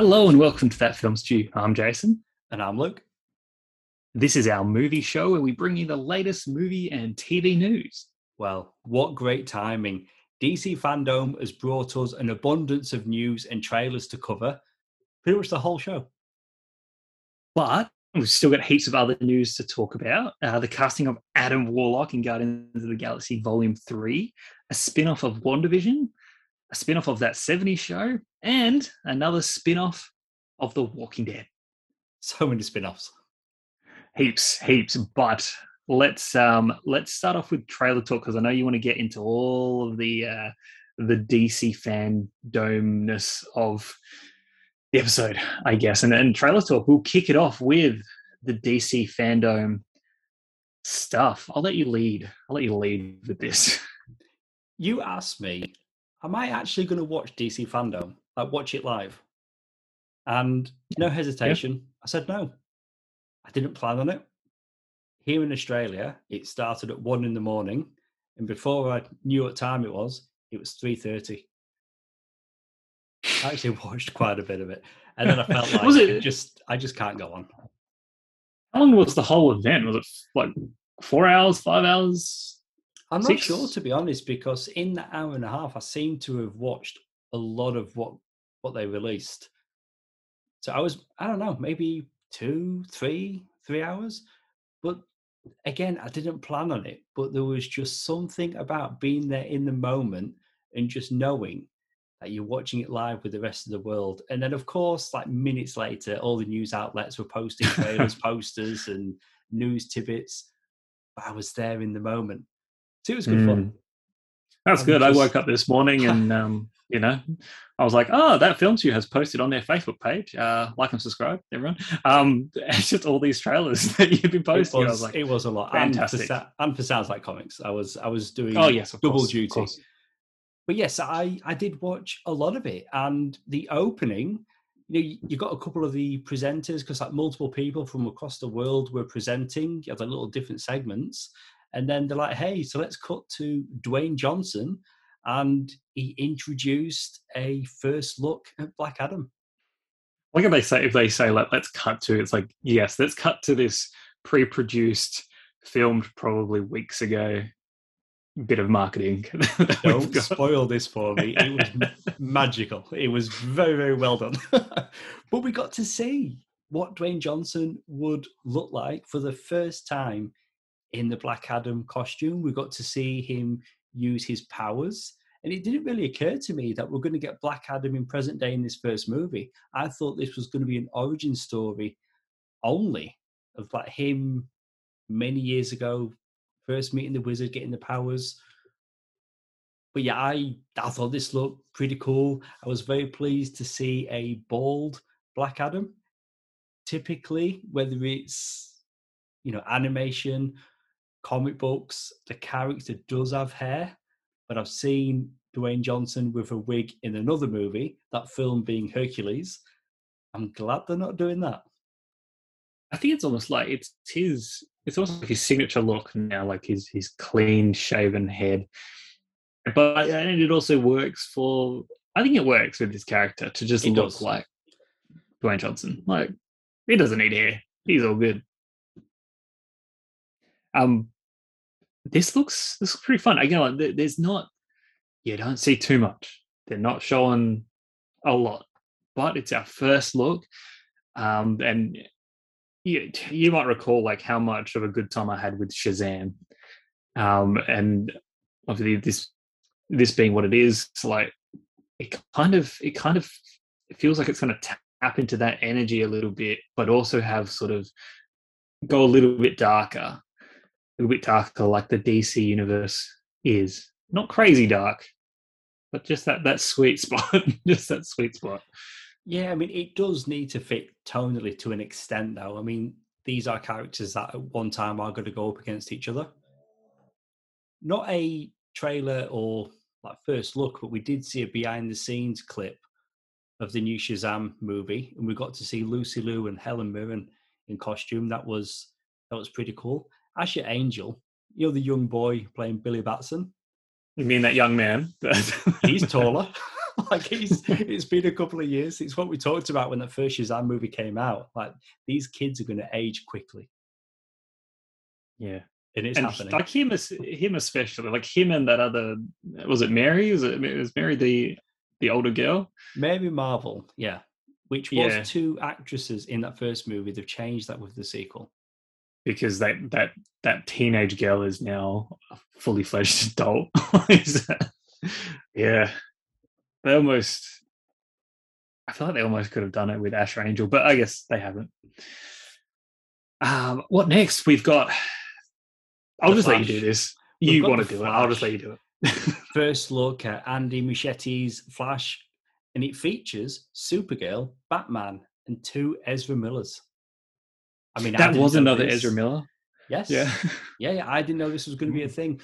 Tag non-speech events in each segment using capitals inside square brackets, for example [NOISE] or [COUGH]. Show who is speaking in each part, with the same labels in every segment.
Speaker 1: Hello and welcome to That Film Stew. I'm Jason.
Speaker 2: And I'm Luke.
Speaker 1: This is our movie show where we bring you the latest movie and TV news.
Speaker 2: Well, what great timing. DC Fandom has brought us an abundance of news and trailers to cover, pretty much the whole show.
Speaker 1: But we've still got heaps of other news to talk about. Uh, the casting of Adam Warlock in Guardians of the Galaxy Volume 3, a spin off of WandaVision, a spin off of that 70s show, and another spin off of The Walking Dead.
Speaker 2: So many spin offs.
Speaker 1: Heaps, heaps. But let's um let's start off with trailer talk because I know you want to get into all of the uh the DC fandomness of the episode, I guess. And then trailer talk, we'll kick it off with the DC fandom stuff. I'll let you lead. I'll let you lead with this.
Speaker 2: You asked me, am I actually going to watch DC fandom? Like watch it live? And no hesitation, yeah. I said no. I didn't plan on it. Here in Australia, it started at one in the morning, and before I knew what time it was, it was three thirty. I actually [LAUGHS] watched quite a bit of it, and then I felt [LAUGHS] like was it just I just can't go on.
Speaker 1: How long was the whole event? Was it like four hours, five hours?
Speaker 2: I'm not sure to be honest, because in that hour and a half, I seem to have watched a lot of what what they released. So I was, I don't know, maybe two, three, three hours. But again, I didn't plan on it, but there was just something about being there in the moment and just knowing that you're watching it live with the rest of the world. And then, of course, like minutes later, all the news outlets were posting trailers, [LAUGHS] posters, and news tidbits. But I was there in the moment. So it was good mm. fun.
Speaker 1: That's good. Just... I woke up this morning [LAUGHS] and um, you know, I was like, oh, that film stew has posted on their Facebook page. Uh, like and subscribe, everyone. Um, [LAUGHS] it's just all these trailers [LAUGHS] that you've been posting.
Speaker 2: It was,
Speaker 1: was like,
Speaker 2: it was a lot.
Speaker 1: Fantastic.
Speaker 2: And for, and for Sounds Like Comics, I was I was doing
Speaker 1: oh yes,
Speaker 2: double
Speaker 1: course,
Speaker 2: duty. But yes, I I did watch a lot of it, and the opening. You know, you got a couple of the presenters because like multiple people from across the world were presenting. You had like little different segments, and then they're like, "Hey, so let's cut to Dwayne Johnson." And he introduced a first look at Black Adam.
Speaker 1: Like if they say if they say like let's cut to it's like yes let's cut to this pre-produced filmed probably weeks ago bit of marketing. [LAUGHS]
Speaker 2: Don't spoil this for me. It was [LAUGHS] magical. It was very very well done. [LAUGHS] but we got to see what Dwayne Johnson would look like for the first time in the Black Adam costume. We got to see him use his powers. And it didn't really occur to me that we're going to get Black Adam in present day in this first movie. I thought this was going to be an origin story only of like him many years ago, first meeting the wizard, getting the powers. But yeah, I I thought this looked pretty cool. I was very pleased to see a bald Black Adam. Typically, whether it's you know animation comic books, the character does have hair, but I've seen Dwayne Johnson with a wig in another movie, that film being Hercules. I'm glad they're not doing that.
Speaker 1: I think it's almost like it's his it's almost like his signature look now, like his his clean shaven head. But and it also works for I think it works with his character to just it look does. like Dwayne Johnson. Like he doesn't need hair. He's all good. Um, this looks this looks pretty fun. Again, like, there's not you don't see too much. They're not showing a lot, but it's our first look. Um, and you, you might recall like how much of a good time I had with Shazam. Um, and obviously this this being what it is, like it kind of it kind of it feels like it's going to tap into that energy a little bit, but also have sort of go a little bit darker a bit darker like the DC universe is. Not crazy dark, but just that that sweet [LAUGHS] spot. just that sweet spot.
Speaker 2: Yeah, I mean, it does need to fit tonally to an extent, though. I mean, these are characters that at one time are going to go up against each other. Not a trailer or like first look, but we did see a behind the scenes clip of the new Shazam movie, and we got to see Lucy Liu and Helen Mirren in costume. That was that was pretty cool. Asher Angel, you know the young boy playing Billy Batson.
Speaker 1: You mean that young man? [LAUGHS]
Speaker 2: He's taller. [LAUGHS] like he's it's been a couple of years. It's what we talked about when that first Shazam movie came out. Like these kids are going to age quickly,
Speaker 1: Yeah.
Speaker 2: and it's
Speaker 1: and
Speaker 2: happening.
Speaker 1: like him, him especially, like him and that other, was it Mary? Was it, was Mary the the older girl?
Speaker 2: Mary Marvel, yeah, which was
Speaker 1: Yeah.
Speaker 2: two actresses in that first movie. They've changed that with the sequel.
Speaker 1: Because that that that teenage girl is now a fully fledged [LAUGHS] adult. Yeah, they almost. I feel like they almost could have done it with Asher Angel, but I guess they haven't. Um, what next? We've got. I'll
Speaker 2: The
Speaker 1: just let you do this.
Speaker 2: We've
Speaker 1: You want to do it? I'll just let you do it. [LAUGHS]
Speaker 2: First look at Andy Muschietti's Flash, and it features Supergirl, Batman, and two Ezra Millers. I mean,
Speaker 1: that
Speaker 2: didn't
Speaker 1: was another
Speaker 2: this.
Speaker 1: Ezra Miller.
Speaker 2: Yes.
Speaker 1: Yeah.
Speaker 2: Yeah, yeah. I didn't know this was going to be a
Speaker 1: Mm.
Speaker 2: thing.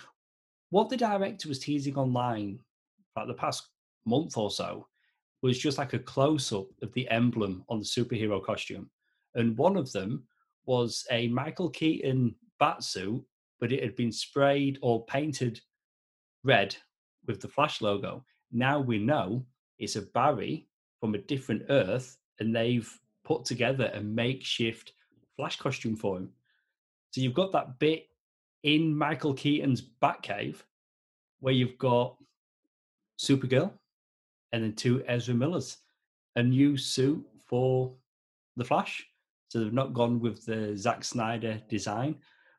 Speaker 2: What the director was teasing online like the past month or so was just like a close up of the emblem on the superhero costume. And one of them was a Michael Keaton bat suit, but it had been sprayed or painted red with the Flash logo. Now we know it's a Barry from a different Earth, and they've put together a makeshift Flash costume for him. So you've got that bit in Michael Keaton's Batcave where you've got Supergirl and then two Ezra Millers, a new suit for the Flash. So they've not gone with the Zack Snyder design.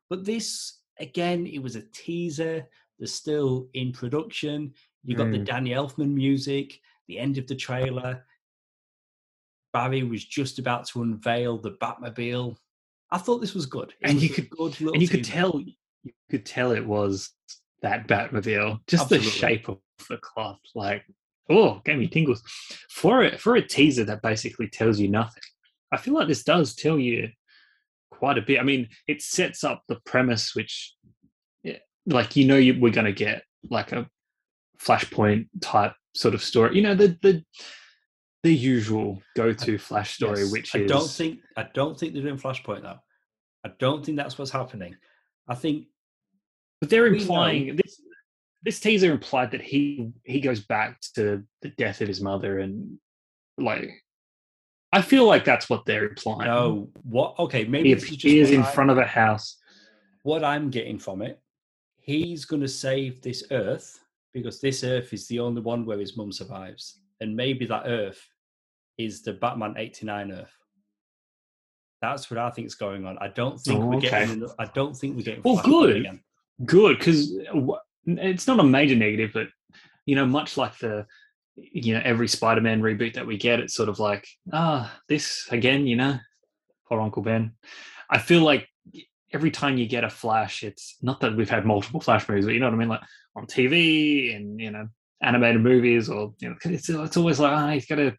Speaker 2: But this, again, it was a teaser. They're still in production. You got the
Speaker 1: Mm.
Speaker 2: Danny Elfman music, the end of the trailer. Barry was just about to unveil the Batmobile. I thought this was good. It
Speaker 1: And
Speaker 2: was
Speaker 1: you could-
Speaker 2: good
Speaker 1: and you could tell you could tell it was that Batmobile. Just the shape of the cloth, like oh, gave me tingles. For it for a teaser that basically tells you nothing. I feel like this does tell you quite a bit. I mean, it sets up the premise, which, yeah, like you know, you, we're going to get like a flashpoint type sort of story. You know, the the the usual go-to flash story,
Speaker 2: Yes.
Speaker 1: which
Speaker 2: I
Speaker 1: is
Speaker 2: don't think I don't think they're doing Flashpoint though. I don't think that's what's happening. I think
Speaker 1: But they're
Speaker 2: We know-
Speaker 1: implying this. This teaser implied that he he goes back to the death of his mother, and like, I feel like that's what they're implying.
Speaker 2: no what okay maybe
Speaker 1: he
Speaker 2: this is
Speaker 1: in
Speaker 2: I-
Speaker 1: front of a house.
Speaker 2: what I'm getting from it. He's going to save this Earth because this Earth is the only one where his mum survives, and maybe that Earth is the Batman '89 Earth. That's what I think is going on. I don't think
Speaker 1: Oh,
Speaker 2: we're
Speaker 1: okay.
Speaker 2: getting. I don't think we're getting.
Speaker 1: Well, good.
Speaker 2: Again.
Speaker 1: Good because it's not a major negative, but you know, much like the you know every Spider-Man reboot that we get, it's sort of like ah, this again. You know, poor Uncle Ben. I feel like every time you get a Flash, it's not that we've had multiple [LAUGHS] Flash movies, but you know what I mean, like on TV and you know animated movies, or you know, it's it's always like ah, he's got to.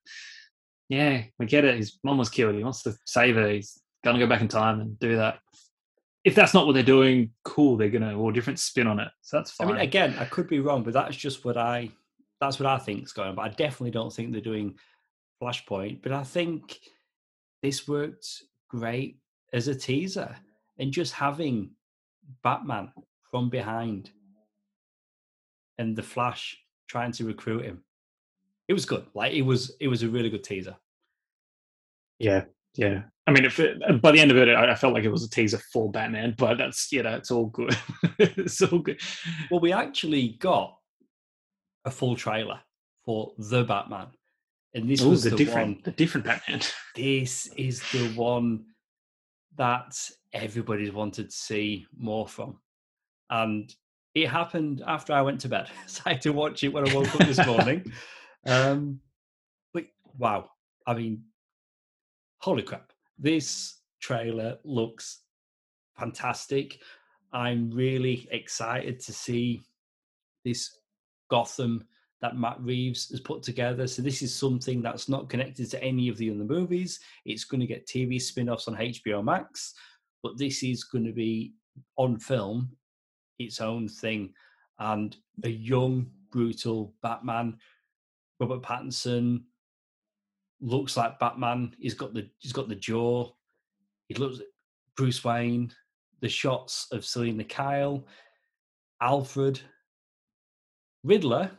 Speaker 1: Yeah, we get it. His mom was killed. He wants to save her. He's gonna go back in time and do that. If that's not what they're doing, cool. They're gonna or different spin on it. So that's fine.
Speaker 2: I mean, again, I could be wrong, but that's just what I that's what I think is going on. But I definitely don't think they're doing Flashpoint. But I think this worked great as a teaser and just having Batman from behind and the Flash trying to recruit him. It was good. Like it was it was a really good teaser.
Speaker 1: Yeah, yeah. I mean, if it, by the end of it, I, I felt like it was a teaser for Batman, but that's you know, it's all good. [LAUGHS] it's all good.
Speaker 2: Well, we actually got a full trailer for the Batman. And this
Speaker 1: Ooh,
Speaker 2: was
Speaker 1: the,
Speaker 2: the
Speaker 1: different,
Speaker 2: one
Speaker 1: the different Batman. [LAUGHS]
Speaker 2: this is the one that everybody's wanted to see more from. And it happened after I went to bed. [LAUGHS] So I had to watch it when I woke up this morning. [LAUGHS] Um, but wow. I mean, holy crap. This trailer looks fantastic. I'm really excited to see this Gotham that Matt Reeves has put together. So this is something that's not connected to any of the other movies. It's going to get TV spin-offs on HBO Max, but this is going to be on film its own thing and a young brutal Batman Robert Pattinson looks like Batman. He's got the he's got the jaw. He looks like Bruce Wayne. The shots of Selina Kyle, Alfred, Riddler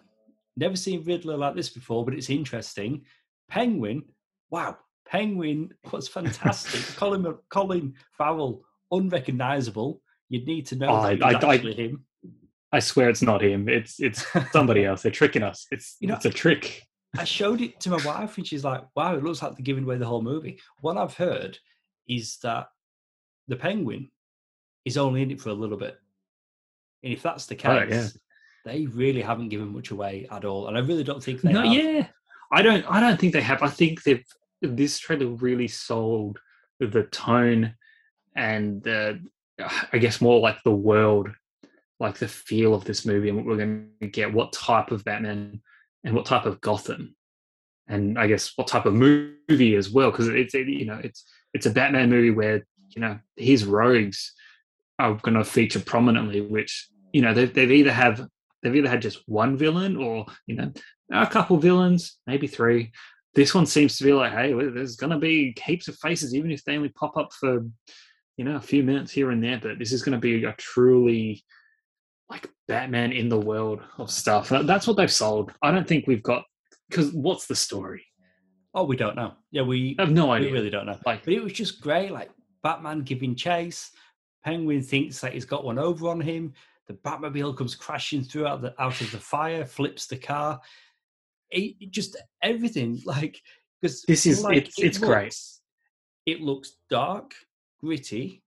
Speaker 2: Never seen Riddler like this before, but it's interesting. Penguin, wow, Penguin was fantastic. [LAUGHS] Colin Colin Farrell, unrecognizable. You'd need to know that
Speaker 1: I- I-
Speaker 2: him.
Speaker 1: I swear it's not him. It's it's somebody else. They're tricking us. It's
Speaker 2: You know-
Speaker 1: it's a trick.
Speaker 2: I showed it to my wife, and she's like, "Wow, it looks like they're giving away the whole movie." What I've heard is that the Penguin is only in it for a little bit, and if that's the case,
Speaker 1: Right, yeah.
Speaker 2: they really haven't given much away at all. And I really don't think they
Speaker 1: No,
Speaker 2: have.
Speaker 1: yeah. I don't I don't think they have. I think they've this trailer really sold the tone and the I guess more like the world, like the feel of this movie and what we're going to get, what type of Batman and what type of Gotham, and I guess what type of movie as well, because it's it, you know it's it's a Batman movie where you know his rogues are going to feature prominently, which you know they've they've either have they've either had just one villain or you know a couple villains, maybe three. This one seems to be like, hey, there's going to be heaps of faces, even if they only pop up for, you know, a few minutes here and there. But this is going to be a truly like Batman in the world of stuff. That's what they've sold. I don't think we've got because what's the story?
Speaker 2: Oh, we don't know. Yeah, we
Speaker 1: I have no idea.
Speaker 2: we really don't know.
Speaker 1: Like,
Speaker 2: But it was just great. Like Batman giving chase. Penguin thinks that he's got one over on him. The Batmobile comes crashing through out, the, out of the fire, flips the car. It, it just everything [LAUGHS] like because
Speaker 1: This is-
Speaker 2: like,
Speaker 1: it's- it's great.
Speaker 2: looks- It looks dark, gritty,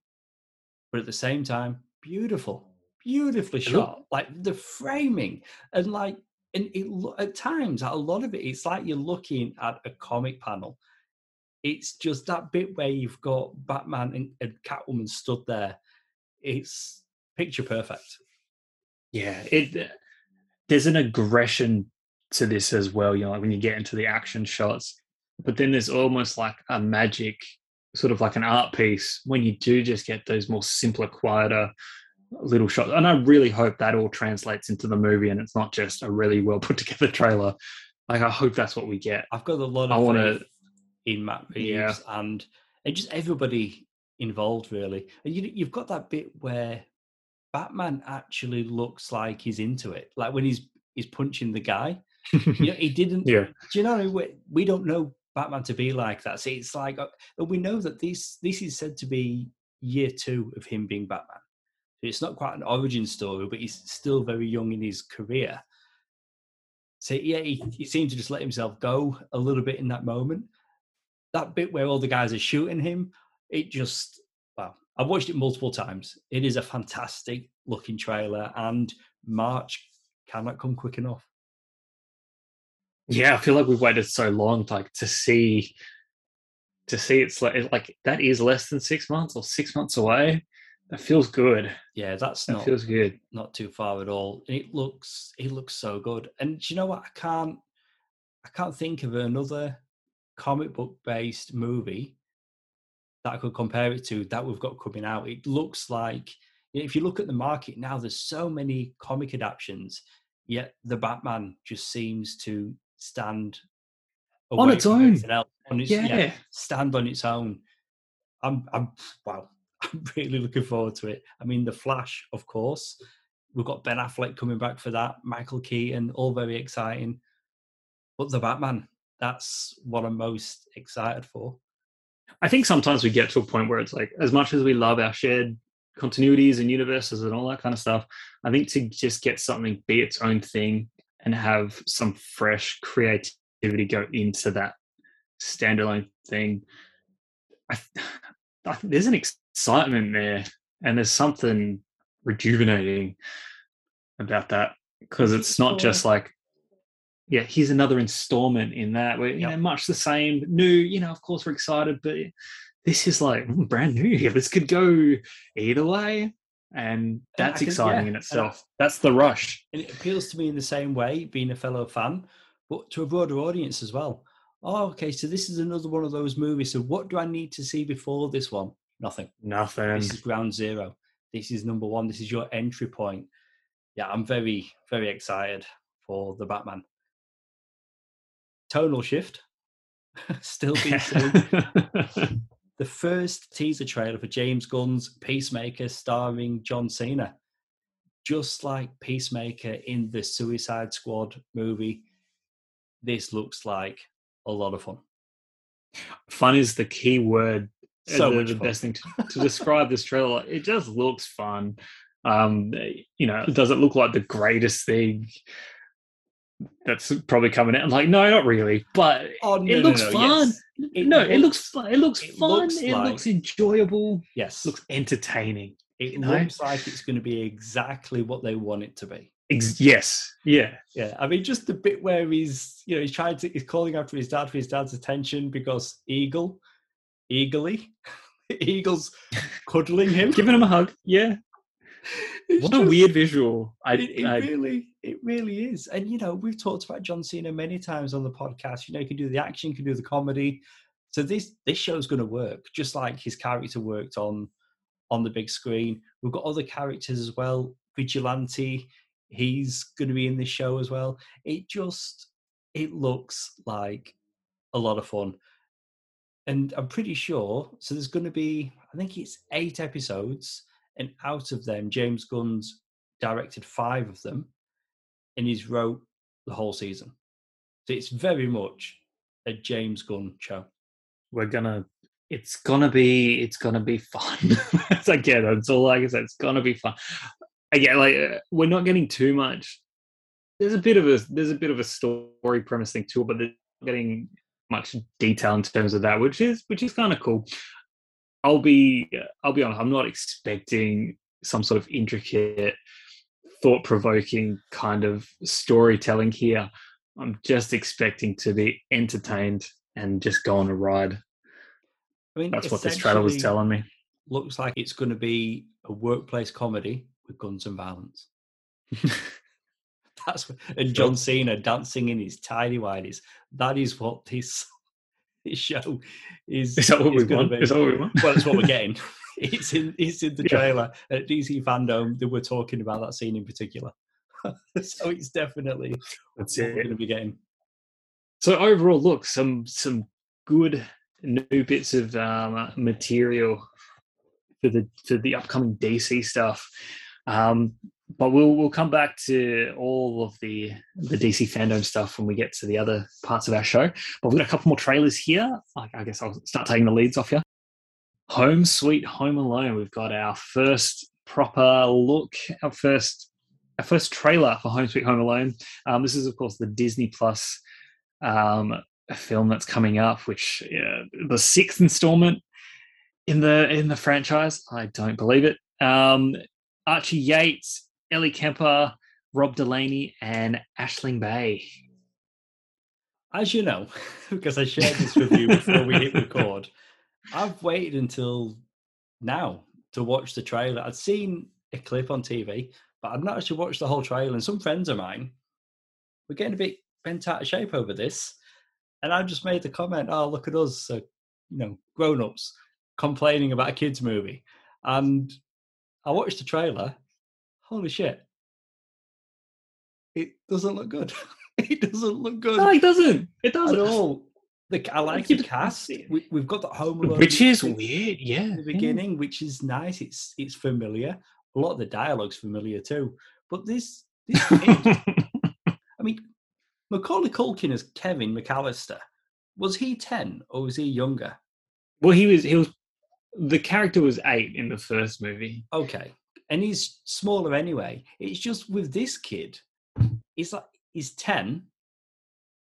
Speaker 2: but at the same time beautiful, beautifully shot. Like the framing and like and it at times a lot of it it's like you're looking at a comic panel it's just that bit where you've got batman and, and catwoman stood there it's picture perfect
Speaker 1: yeah, it uh, there's an aggression to this as well. You know, like when you get into the action shots, but then there's almost like a magic, sort of like an art piece when you do just get those more simpler, quieter little shots. And I really hope that all translates into the movie and it's not just a really well put [LAUGHS] together trailer. Like I hope that's what we get.
Speaker 2: i've got a lot of
Speaker 1: I
Speaker 2: wanna- in matt reeves
Speaker 1: Yeah.
Speaker 2: and and just everybody involved really and you, you've got that bit where batman actually looks like he's into it like when he's he's punching the guy you know he [LAUGHS] didn't
Speaker 1: yeah,
Speaker 2: do you know we, we don't know batman to be like that. So it's like uh, we know that this this is said to be year two of him being batman. So it's not quite an origin story but he's still very young in his career. So yeah he, he seemed to just let himself go a little bit in that moment. That bit where all the guys are shooting him it just wow i've watched it multiple times. It is a fantastic looking trailer and march cannot come quick enough
Speaker 1: yeah. I feel like we've waited so long, like to see, to see it's like like that is less than six months or six months away. That feels good.
Speaker 2: yeah that's
Speaker 1: That
Speaker 2: not
Speaker 1: feels good.
Speaker 2: not too far at all. It looks it looks so good. And do you know what? I can't I can't think of another comic book based movie that I could compare it to that we've got coming out. It looks like if you look at the market now, there's so many comic adaptations, yet the Batman just seems to stand
Speaker 1: On its own.
Speaker 2: else. On its,
Speaker 1: Yeah.
Speaker 2: yeah, stand on its own. I'm, I'm, wow, [LAUGHS] I'm really looking forward to it. I mean, The Flash, of course. We've got Ben Affleck coming back for that, Michael Keaton, all very exciting. But the Batman, that's what I'm most excited for.
Speaker 1: I think sometimes we get to a point where it's like, as much as we love our shared continuities and universes and all that kind of stuff, I think to just get something be its own thing and have some fresh creativity go into that standalone thing, I, [SIGHS] I think there's an excitement there and there's something rejuvenating about that because it's not just like yeah, here's another installment in that. We're, you
Speaker 2: Yep.
Speaker 1: know, much the same, new, you know, of course we're excited, but this is like mm, brand new. [LAUGHS] This could go either way. And that's exciting
Speaker 2: yeah,
Speaker 1: in
Speaker 2: and I-
Speaker 1: itself. That's the rush.
Speaker 2: And it appeals to me in the same way, being a fellow fan, but to a broader audience as well. Oh, okay, so this is another one of those movies. So what do I need to see before this one? Nothing.
Speaker 1: Nothing.
Speaker 2: This is ground zero. This is number one. This is your entry point. Yeah, I'm very, very excited for the Batman. Tonal shift. [LAUGHS] Still being [LAUGHS] seen. The first teaser trailer for James Gunn's Peacemaker starring John Cena. just like Peacemaker in the Suicide Squad movie, this looks like a lot of fun.
Speaker 1: Fun is the key word.
Speaker 2: So
Speaker 1: the,
Speaker 2: much
Speaker 1: the best thing to, to describe this trailer. It just looks fun. Um, you know, does it look like the greatest thing that's probably coming out? Like, no, not really. But
Speaker 2: Oh, no,
Speaker 1: it looks
Speaker 2: no,
Speaker 1: fun.
Speaker 2: yes. It
Speaker 1: no, it looks
Speaker 2: looks-
Speaker 1: fun. It looks
Speaker 2: it
Speaker 1: fun.
Speaker 2: looks
Speaker 1: it
Speaker 2: like-
Speaker 1: looks enjoyable.
Speaker 2: Yes,
Speaker 1: looks entertaining.
Speaker 2: it
Speaker 1: know?
Speaker 2: looks like it's going to be exactly what they want it to be.
Speaker 1: Ex- yes, yeah.
Speaker 2: Yeah, I mean, just the bit where he's, you know, he's trying to, he's calling after his dad for his dad's attention because Eagle, Eagly, [LAUGHS] Eagle's cuddling him.
Speaker 1: Giving him a hug. Yeah. What a weird visual. I,
Speaker 2: It, it
Speaker 1: I
Speaker 2: really, it really is. And you know, we've talked about John Cena many times on the podcast. You know, you can do the action, you can do the comedy. So this this show's going to work, just like his character worked on on the big screen. We've got other characters as well. Vigilante, he's going to be in this show as well. It just it looks like a lot of fun. And I'm pretty sure. So there's going to be, I think it's eight episodes, and out of them, James Gunn's directed five of them, and he's wrote the whole season. So it's very much a James Gunn show.
Speaker 1: we're gonna it's gonna be it's gonna be fun [LAUGHS] That's again that's all i say it's gonna be fun again like uh, we're not getting too much there's a bit of a there's a bit of a story premise thing to it but they're not getting much detail in terms of that which is which is kind of cool i'll be i'll be honest i'm not expecting some sort of intricate thought-provoking kind of storytelling here i'm just expecting to be entertained and just go on a ride
Speaker 2: I mean,
Speaker 1: that's what this trailer was telling me.
Speaker 2: Looks like it's going to be a workplace comedy with guns and violence. [LAUGHS] That's what, and John Cena dancing in his tiny whities. That is what this this [LAUGHS] show is.
Speaker 1: Is that what we
Speaker 2: gonna
Speaker 1: want?
Speaker 2: be.
Speaker 1: Is that what we want?
Speaker 2: Well, it's what we're [LAUGHS] getting. [LAUGHS] it's in it's in the
Speaker 1: Yeah.
Speaker 2: trailer at DC fandom that we're talking about that scene in particular. so it's definitely
Speaker 1: That's
Speaker 2: what we're going to be getting.
Speaker 1: So overall, look, some some good new bits of um, material for the for the upcoming DC stuff. Um, but we'll we'll come back to all of the the DC fandom stuff when we get to the other parts of our show. But we've got a couple more trailers here. I, I guess I'll start taking the leads off here. Home Sweet Home Alone. We've got our first proper look, our first our first trailer for Home Sweet Home Alone. Um, this is of course the Disney Plus um, film that's coming up, which uh, the sixth installment in the in the franchise. I don't believe it. Um, Archie Yates, Ellie Kemper, Rob Delaney, and Aisling Bea.
Speaker 2: As you know, [LAUGHS] because I shared this with you [LAUGHS] before we hit record, I've waited until now to watch the trailer. I'd seen a clip on TV, but I've not actually watched the whole trailer. And some friends of mine were getting a bit bent out of shape over this. And I just made the comment, oh, look at us, uh, you know, grown ups complaining about a kids' movie. And I watched the trailer. Holy shit. It doesn't look good. [LAUGHS] it doesn't look good
Speaker 1: No, it doesn't. It doesn't.
Speaker 2: At all. The, I like the cast. We, we've got that Home Alone,
Speaker 1: Which is weird. Yeah.
Speaker 2: in the beginning, which is nice. It's it's familiar. A lot of the dialogue's familiar too. But this, this kid. [LAUGHS] I mean, Macaulay Culkin as Kevin McAllister. Was he ten or was he younger?
Speaker 1: well, he was. He was. The character was eight in the first movie.
Speaker 2: Okay, and he's smaller anyway. It's just with this kid, he's like he's ten.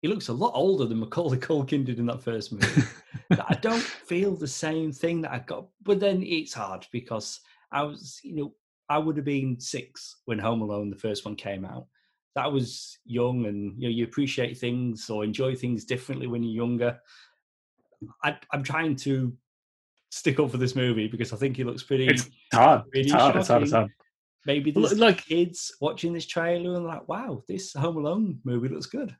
Speaker 2: He looks a lot older than Macaulay Culkin did in that first movie. [LAUGHS] that I don't feel the same thing that I got. But then it's hard because I was, you know, I would have been six when Home Alone, the first one, came out. That was young, and you know, you appreciate things or enjoy things differently when you're younger. I, I'm trying to stick up for this movie because I think it looks pretty.
Speaker 1: It's hard.
Speaker 2: Really
Speaker 1: It's hard. It's hard. It's hard.
Speaker 2: maybe there's
Speaker 1: like-
Speaker 2: kids watching this trailer and like, wow, this Home Alone movie looks good.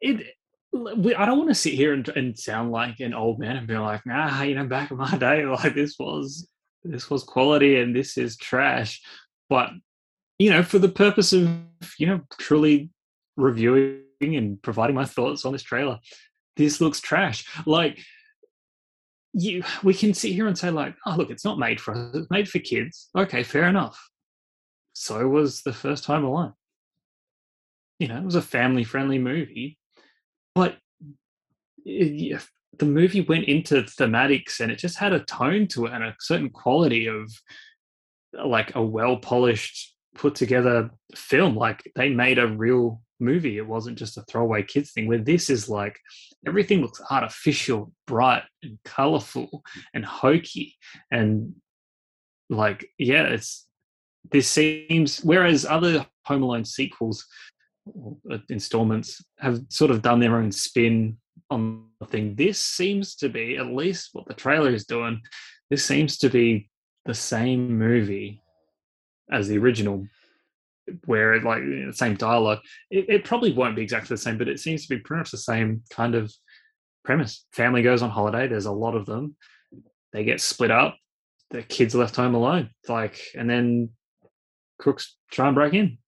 Speaker 1: it we, I don't want to sit here and, and sound like an old man and be like, nah, you know, back in my [LAUGHS] day, like this was this was quality and this is trash. But you know, for the purpose of you know truly reviewing and providing my thoughts on this trailer, this looks trash. Like you, we can sit here and say like, oh look, it's not made for us; it's made for kids. Okay, fair enough. so was the first Home Alone. You know, it was a family-friendly movie, but eh, it, the movie went into thematics and it just had a tone to it and a certain quality of like a well polished put together film like they made a real movie it wasn't just a throwaway kids thing where this is like everything looks artificial bright and colorful and hokey and like yeah it's this seems whereas other home alone sequels uh, installments have sort of done their own spin on the thing. This seems to be at least what the trailer is doing this seems to be the same movie as the original where it like the same dialogue it, it, probably won't be exactly the same but it seems to be pretty much the same kind of premise. Family goes on holiday there's a lot of them. They get split up the kids left home alone like and then crooks try and break in.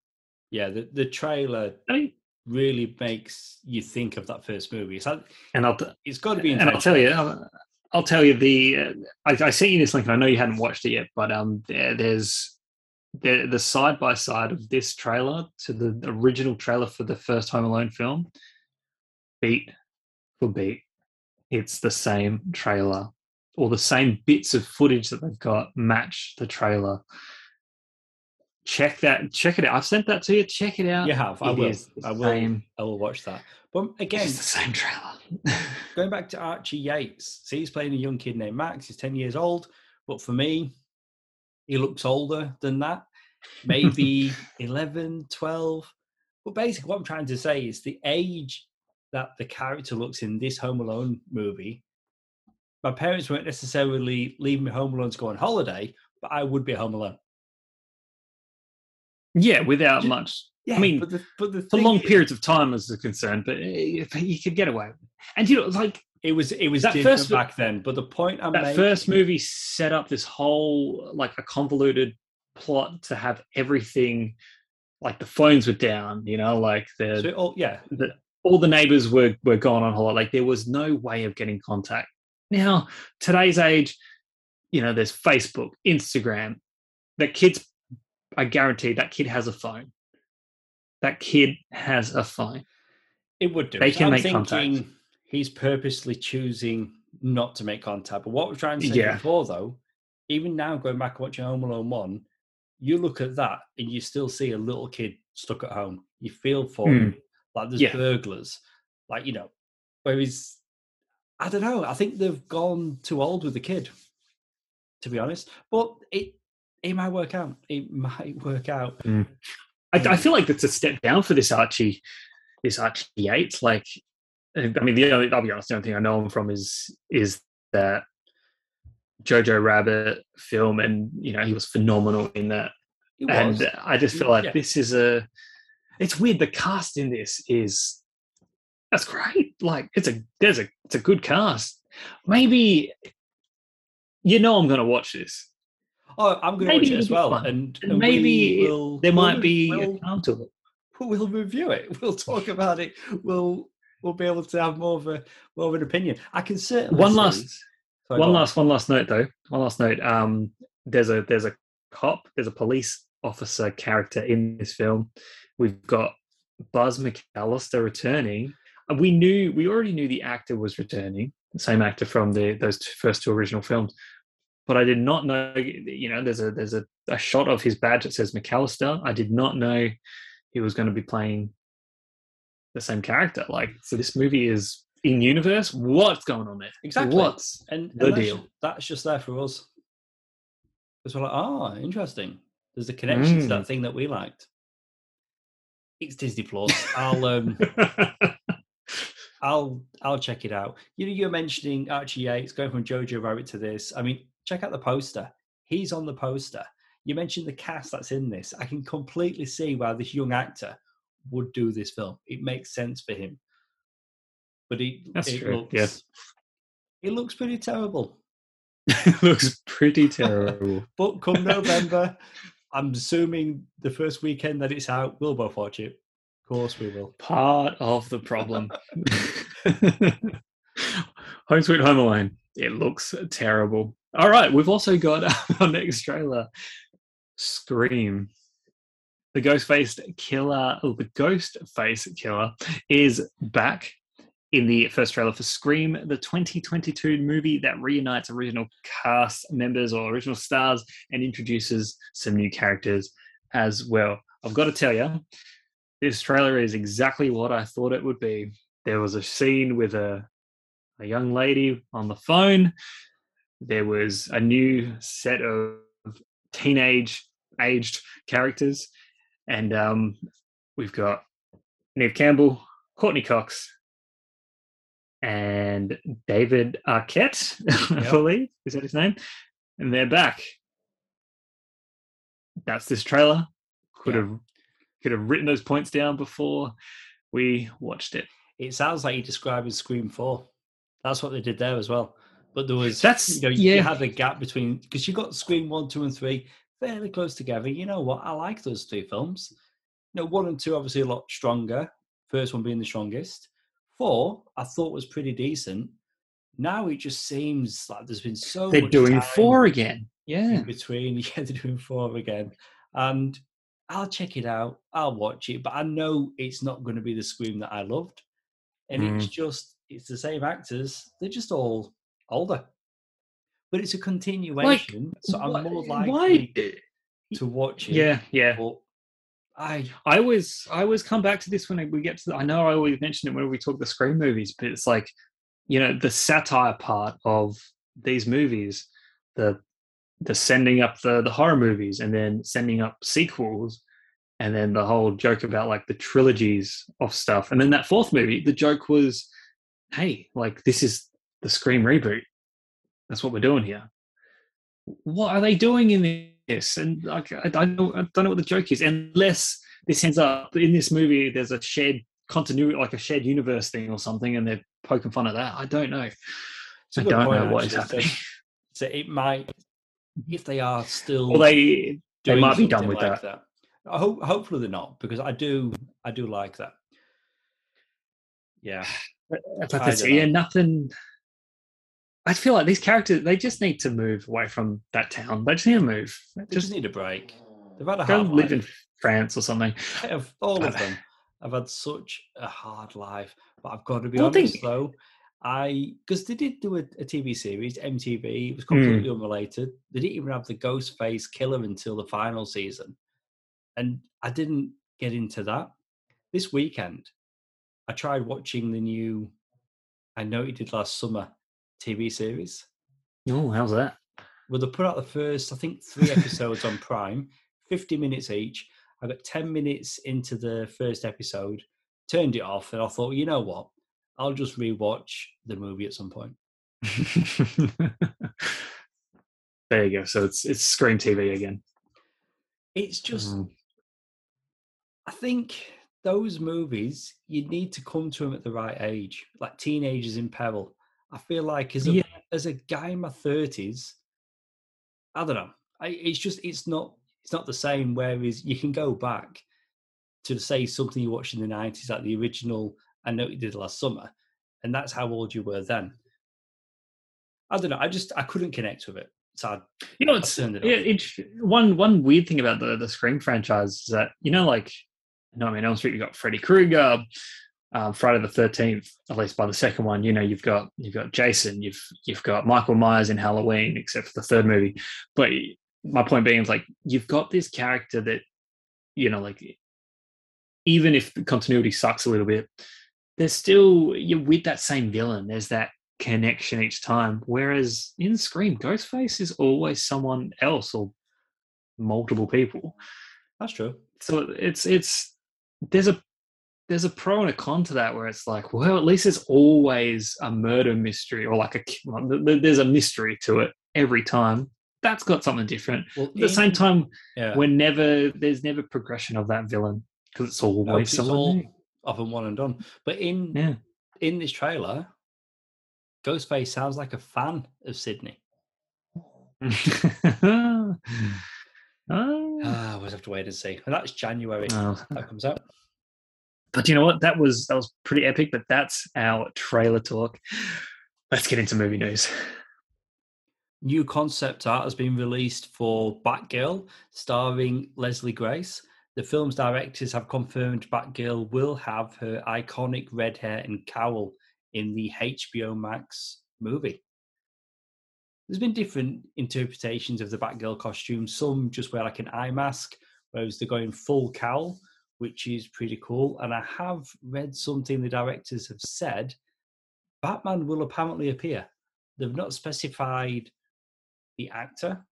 Speaker 2: Yeah the, the trailer I mean, really makes you think of that first movie. It's like,
Speaker 1: and I'll,
Speaker 2: it's got to be
Speaker 1: and i'll tell you I'll, I'll tell you the uh, I, I sent you this link and i know you hadn't watched it yet but um there, there's the the side by side of this trailer to the original trailer for the first Home Alone film, beat for beat, it's the same trailer or the same bits of footage that they've got match the trailer. Check that. Check it out. I've sent that to you. Check it out.
Speaker 2: You have. I will. I will. Same. I will watch that. But again,
Speaker 1: it's the same trailer. [LAUGHS]
Speaker 2: going back to Archie Yates, see, he's playing a young kid named Max. He's ten years old. But for me, he looks older than that, maybe [LAUGHS] 11, 12. But basically, what I'm trying to say is the age that the character looks in this Home Alone movie. My parents weren't necessarily leaving me home alone to go on holiday, but I would be home alone.
Speaker 1: Yeah, without Just, much.
Speaker 2: Yeah,
Speaker 1: I mean,
Speaker 2: but the, but the
Speaker 1: for long
Speaker 2: is,
Speaker 1: periods of time as a concern, eh, but you could get away. And you know, like
Speaker 2: it was it was that different first, back then. But the point I'm
Speaker 1: that
Speaker 2: making,
Speaker 1: first movie set up this whole like a convoluted plot to have everything like the phones were down, you know, like the
Speaker 2: so all, yeah,
Speaker 1: the, all the neighbors were were gone on holiday. Like there was no way of getting contact. Now today's age, you know, there's Facebook, Instagram. That kids, I guarantee that kid has a phone. That kid has a phone.
Speaker 2: It would do.
Speaker 1: They can I'm make thinking, contact
Speaker 2: he's purposely choosing not to make contact. But what we're trying to say yeah. before, though, even now going back and watching Home Alone one, you look at that and you still see a little kid stuck at home. You feel for mm. him, like there's yeah. burglars, like you know. Whereas, I don't know. I think they've gone too old with the kid, to be honest. But it it might work out. It [LAUGHS] might work out.
Speaker 1: Mm. I, I, feel like that's a step down for this Archie, this Archie Yates. Like I mean, the only, I'll be honest, the only thing I know him from is is that Jojo Rabbit film, and you know he was phenomenal in that. And I just feel like yeah. this is a. It's weird. The cast in this is that's great. Like it's a there's a it's a good cast. Maybe you know I'm going to watch this.
Speaker 2: Oh, I'm going to watch it as well, and,
Speaker 1: and, maybe will, there might be we'll, a count of it.
Speaker 2: We'll review it. We'll talk about it. We'll we'll be able to have more of a more of an opinion. I can certainly
Speaker 1: one last Sorry, one last one last note though. One last note. Um, there's a there's a cop. There's a police officer character in this film. We've got Buzz McAllister returning. We knew we already knew the actor was returning, the same actor from the those first two original films. But I did not know. You know, there's a there's a, a shot of his badge that says McAllister. I did not know he was going to be playing the same character. Like, so this movie is in universe. What's going on there?
Speaker 2: Exactly.
Speaker 1: What's
Speaker 2: and, the and that's, deal? That's just there for us. Because we're like, oh, interesting. There's a connection mm. to that mm. thing that we liked. It's Disney Plus. I'll um, [LAUGHS] I'll I'll check it out. You know, you're mentioning Archie Yates going from Jojo Rabbit to this. I mean, check out the poster. He's on the poster. You mentioned the cast that's in this. I can completely see why this young actor would do this film. It makes sense for him. But he
Speaker 1: That's
Speaker 2: it
Speaker 1: true.
Speaker 2: looks
Speaker 1: yeah.
Speaker 2: it looks pretty terrible.
Speaker 1: it [LAUGHS] looks pretty terrible. [LAUGHS]
Speaker 2: but come November, I'm assuming the first weekend that it's out, we'll both watch it. Of course we will.
Speaker 1: Part of the problem. [LAUGHS] Home Sweet Home Alone. It looks terrible. All right, we've also got our next trailer, Scream. The Ghostface killer, oh, the Ghost Face killer is back in the first trailer for Scream, the 2022 movie that reunites original cast members or original stars and introduces some new characters as well. I've got to tell you, this trailer is exactly what I thought it would be. There was a scene with a, a young lady on the phone. There was a new set of teenage aged characters. And um, we've got Neve Campbell, Courteney Cox, and David Arquette, [LAUGHS] I
Speaker 2: Yep.
Speaker 1: believe. Is that his name? And they're back. That's this trailer. Could
Speaker 2: Yeah.
Speaker 1: have could have written those points down before we watched it.
Speaker 2: It sounds like you described as Scream Four. That's what they did there as well. But there was
Speaker 1: That's-
Speaker 2: you know you
Speaker 1: yeah.
Speaker 2: had a gap between because you got Scream One, Two, and Three fairly close together. You know what? I like those three films. You know, one and two obviously a lot stronger. First one being the strongest. Four, I thought was pretty decent. Now it just seems like there's been so
Speaker 1: They're doing four again. Yeah.
Speaker 2: in between. [LAUGHS] Yeah, they're doing four again. And I'll check it out. I'll watch it, but I know it's not going to be the Scream that I loved. And it's mm. just, it's the same actors. They're just all older. But it's a continuation. so I'm
Speaker 1: Why-
Speaker 2: more
Speaker 1: why-
Speaker 2: likely to watch it.
Speaker 1: Yeah, yeah.
Speaker 2: But I,
Speaker 1: I always I always come back to this when we get to the, I know I always mention it when we talk the Scream movies, but it's like, you know, the satire part of these movies, the the sending up the the horror movies and then sending up sequels and then the whole joke about like the trilogies of stuff. And then that fourth movie, the joke was, hey, like this is the Scream reboot. That's what we're doing here. What are they doing in this? And like, I, I don't, I don't know what the joke is, unless this ends up in this movie. There's a shared continuity, like a shared universe thing or something, and they're poking fun at that. I don't know. I don't know what is happening. [LAUGHS]
Speaker 2: so it might, if they are still.
Speaker 1: Well, they they might be done with
Speaker 2: like
Speaker 1: that.
Speaker 2: I hope, hopefully they're not, because I do, I do like that. Yeah.
Speaker 1: But, but
Speaker 2: I
Speaker 1: that's,
Speaker 2: don't
Speaker 1: yeah, nothing. I feel like these characters they just need to move away from that town. They just need to move.
Speaker 2: They just
Speaker 1: Just
Speaker 2: need a break. They've had a
Speaker 1: go
Speaker 2: hard
Speaker 1: live
Speaker 2: life.
Speaker 1: in France or something.
Speaker 2: Have all of them. I've had such a hard life, but I've got to be
Speaker 1: Well,
Speaker 2: honest
Speaker 1: think-
Speaker 2: though. I because they did do a, a TV series, MTV. It was
Speaker 1: Hmm.
Speaker 2: completely unrelated. They didn't even have the Ghostface killer until the final season, and I didn't get into that. This weekend, I tried watching the new. I know you did last summer TV series.
Speaker 1: Oh, how's that?
Speaker 2: Well, they put out the first, I think, three episodes on Prime, 50 minutes each. I got 10 minutes into the first episode, turned it off, and I thought, you know what? I'll just rewatch the movie at some point. [LAUGHS]
Speaker 1: there you go. So it's it's Scream TV again.
Speaker 2: It's just,
Speaker 1: Mm.
Speaker 2: I think those movies, you need to come to them at the right age, like teenagers in peril. I feel like as a,
Speaker 1: Yeah.
Speaker 2: as a guy in my 30s, I don't know. I, it's just, it's not, it's not the same. Whereas you can go back to say something you watched in the 90s, like the original I know you did last summer, and that's how old you were then. I don't know. I just, I couldn't connect with it. So I,
Speaker 1: You know, it's
Speaker 2: it
Speaker 1: yeah, one one weird thing about the the Scream franchise is that you know, like no, I mean, Elm Street, you got Freddy Krueger, um, Friday the Thirteenth. At least by the second one, you know, you've got you've got Jason, you've you've got Michael Myers in Halloween, except for the third movie. But my point being is like you've got this character that you know, like even if the continuity sucks a little bit, there's still you're with that same villain. There's that connection each time. Whereas in Scream, Ghostface is always someone else or multiple people.
Speaker 2: that's true.
Speaker 1: So it's it's there's a there's a pro and a con to that where it's like, well, at least there's always a murder mystery or like a well, th- th- there's a mystery to it every time. That's got something different.
Speaker 2: Well,
Speaker 1: At the same time,
Speaker 2: yeah.
Speaker 1: we're never there's never progression of that villain because it's always
Speaker 2: No, 'cause it's
Speaker 1: someone
Speaker 2: all
Speaker 1: new.
Speaker 2: often one and done. But in
Speaker 1: Yeah.
Speaker 2: in this trailer, Ghostface sounds like a fan of Sidney.
Speaker 1: Oh. [LAUGHS]
Speaker 2: Ah, we'll have to wait and see. And that's January
Speaker 1: Oh.
Speaker 2: that comes out.
Speaker 1: But you know what? That was that was pretty epic. But that's our trailer talk. Let's get into movie news.
Speaker 2: New concept art has been released for Batgirl, starring Leslie Grace. the film's directors have confirmed Batgirl will have her iconic red hair and cowl in the HBO Max movie. There's been different interpretations of the Batgirl costume. Some just wear like an eye mask, whereas they're going full cowl, which is pretty cool. And I have read something the directors have said Batman will apparently appear. They've not specified the actor,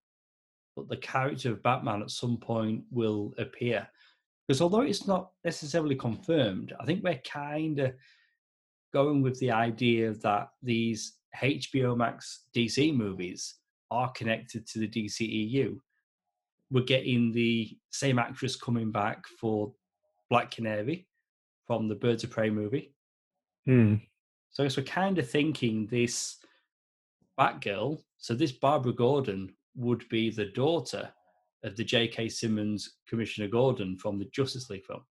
Speaker 2: but the character of Batman at some point will appear. Because although it's not necessarily confirmed, I think we're kind of going with the idea that these HBO Max DC movies are connected to the DCEU. We're getting the same actress coming back for Black Canary from the Birds of Prey movie.
Speaker 1: Hmm.
Speaker 2: So I guess we're kind of thinking this Batgirl, so this Barbara Gordon would be the daughter of the J.K. Simmons Commissioner Gordon from the Justice League film.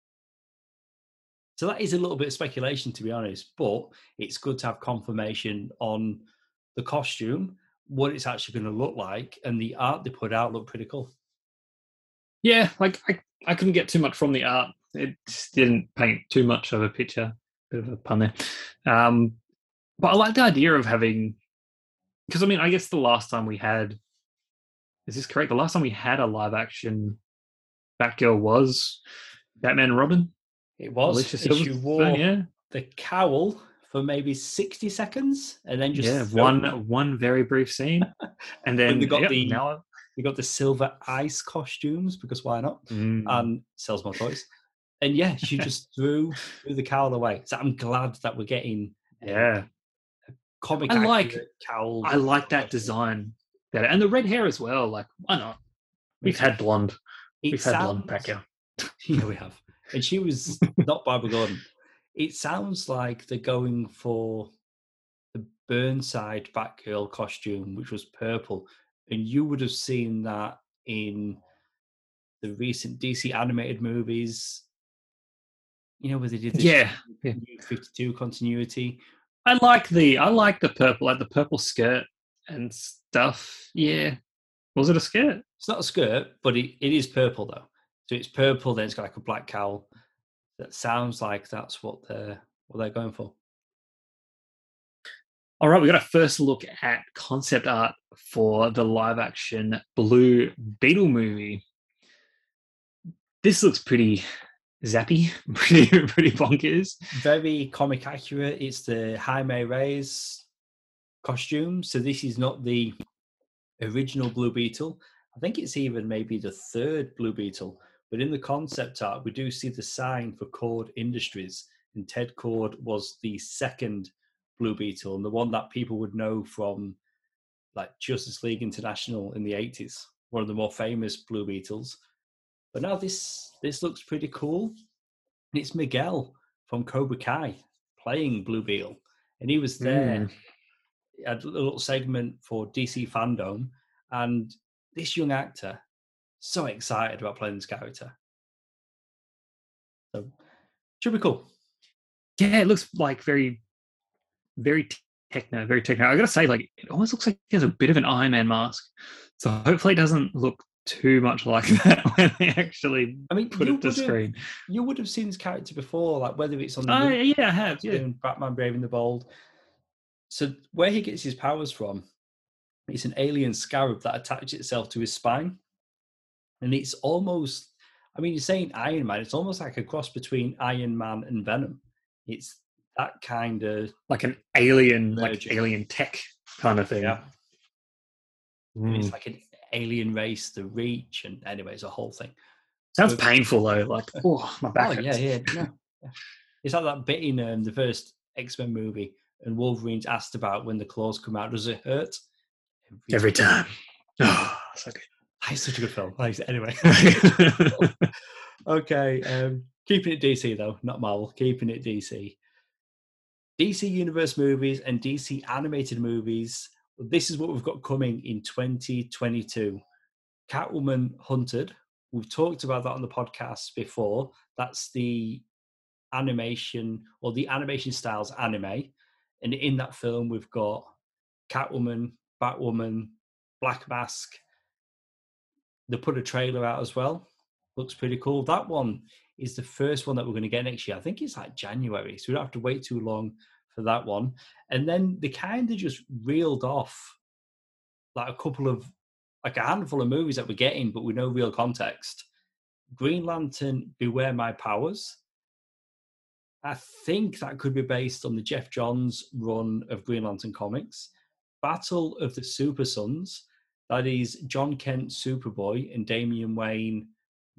Speaker 2: So that is a little bit of speculation, to be honest, but it's good to have confirmation on the costume, what it's actually going to look like, and the art they put out looked pretty cool.
Speaker 1: Yeah, like I, I couldn't get too much from the art. It just didn't paint too much of a picture. Bit of a pun there. Um, but I like the idea of having, because I mean, I guess the last time we had, is this correct? The last time we had a live action Batgirl was Batman and Robin.
Speaker 2: It was.
Speaker 1: Alicia
Speaker 2: she wore
Speaker 1: yeah,
Speaker 2: the cowl for maybe 60 seconds and then just
Speaker 1: yeah, one one very brief scene, [LAUGHS] and then
Speaker 2: they got
Speaker 1: yep,
Speaker 2: the-
Speaker 1: now.
Speaker 2: We got the silver ice costumes because why not?
Speaker 1: Mm,
Speaker 2: And sells more toys. And yeah, she [LAUGHS] just threw, threw the cowl away. So I'm glad that we're getting uh, a
Speaker 1: yeah,
Speaker 2: comic
Speaker 1: I like-
Speaker 2: cowl.
Speaker 1: I like that design. That and the red hair as well. Like why not? We've had blonde.
Speaker 2: It
Speaker 1: We've had blonde back here. [LAUGHS]
Speaker 2: Yeah, we have. And she was not Barbara Gordon. It sounds like they're going for the Burnside Batgirl costume, which was purple. And you would have seen that in the recent DC animated movies. You know, where they did
Speaker 1: Yeah, yeah.
Speaker 2: 52 continuity.
Speaker 1: I like the I like the purple, like the purple skirt and stuff. Yeah. Was it a skirt?
Speaker 2: It's not a skirt, but it, it is purple though. So it's purple, then it's got like a black cowl. That sounds like that's what they're what they're going for.
Speaker 1: All right, we got a first look at concept art for the live action Blue Beetle movie. This looks pretty zappy, [LAUGHS] pretty pretty bonkers.
Speaker 2: very comic accurate. It's the Jaime Reyes costume. So this is not the original Blue Beetle. I think it's even maybe the third Blue Beetle. But in the concept art, we do see the sign for Kord Industries. And Ted Kord was the second Blue Beetle and the one that people would know from like Justice League International in the 80s, one of the more famous Blue Beetles. But now this this looks pretty cool. And it's Miguel from Cobra Kai playing Blue Beetle. And he was there
Speaker 1: Mm.
Speaker 2: had a little segment for DC fandom. And this young actor, so excited about playing this character. So should be cool.
Speaker 1: Yeah, it looks like very, very techno, very techno. I gotta say, like it almost looks like he has a bit of an Iron Man mask. So hopefully it doesn't look too much like [LAUGHS] that when they actually
Speaker 2: I mean,
Speaker 1: put it to
Speaker 2: would have-
Speaker 1: screen.
Speaker 2: You would have seen this character before, like whether it's on the
Speaker 1: Oh
Speaker 2: movie
Speaker 1: yeah, I have. Yeah.
Speaker 2: Batman Brave and the Bold. So where he gets his powers from, it's an alien scarab that attaches itself to his spine. And it's almost I mean, you're saying Iron Man, it's almost like a cross between Iron Man and Venom. It's that kind of
Speaker 1: like an alien, like alien tech kind of thing.
Speaker 2: yeah.
Speaker 1: Mm.
Speaker 2: It's like an alien race, the reach, and anyway, it's a whole thing.
Speaker 1: Sounds
Speaker 2: so-
Speaker 1: painful though. Like, [LAUGHS] oh, my back.
Speaker 2: Oh yeah,
Speaker 1: hurts.
Speaker 2: yeah, [LAUGHS] no. It's like that bit in um, the first X Men movie, and Wolverine's asked about when the claws come out. Does it hurt?
Speaker 1: Every time. [SIGHS] Oh, so
Speaker 2: Ah, It's such a good film. Anyway, [LAUGHS] okay. Um, keeping it DC though, not Marvel. Keeping it DC. DC Universe movies and DC animated movies. This is what we've got coming in 2022. Catwoman Hunted. We've talked about that on the podcast before. That's the animation or the animation styles anime. And in that film, we've got Catwoman, Batwoman, Black Mask. They put a trailer out as well. looks pretty cool. That one is the first one that we're going to get next year. I think it's like January, so we don't have to wait too long for that one. And then they kind of just reeled off like a couple of like a handful of movies that we're getting, but with no real context. Green Lantern, Beware My Powers. I think that could be based on the Geoff Johns run of Green Lantern comics. Battle of the Super Sons. That is Jon Kent Superboy and Damian Wayne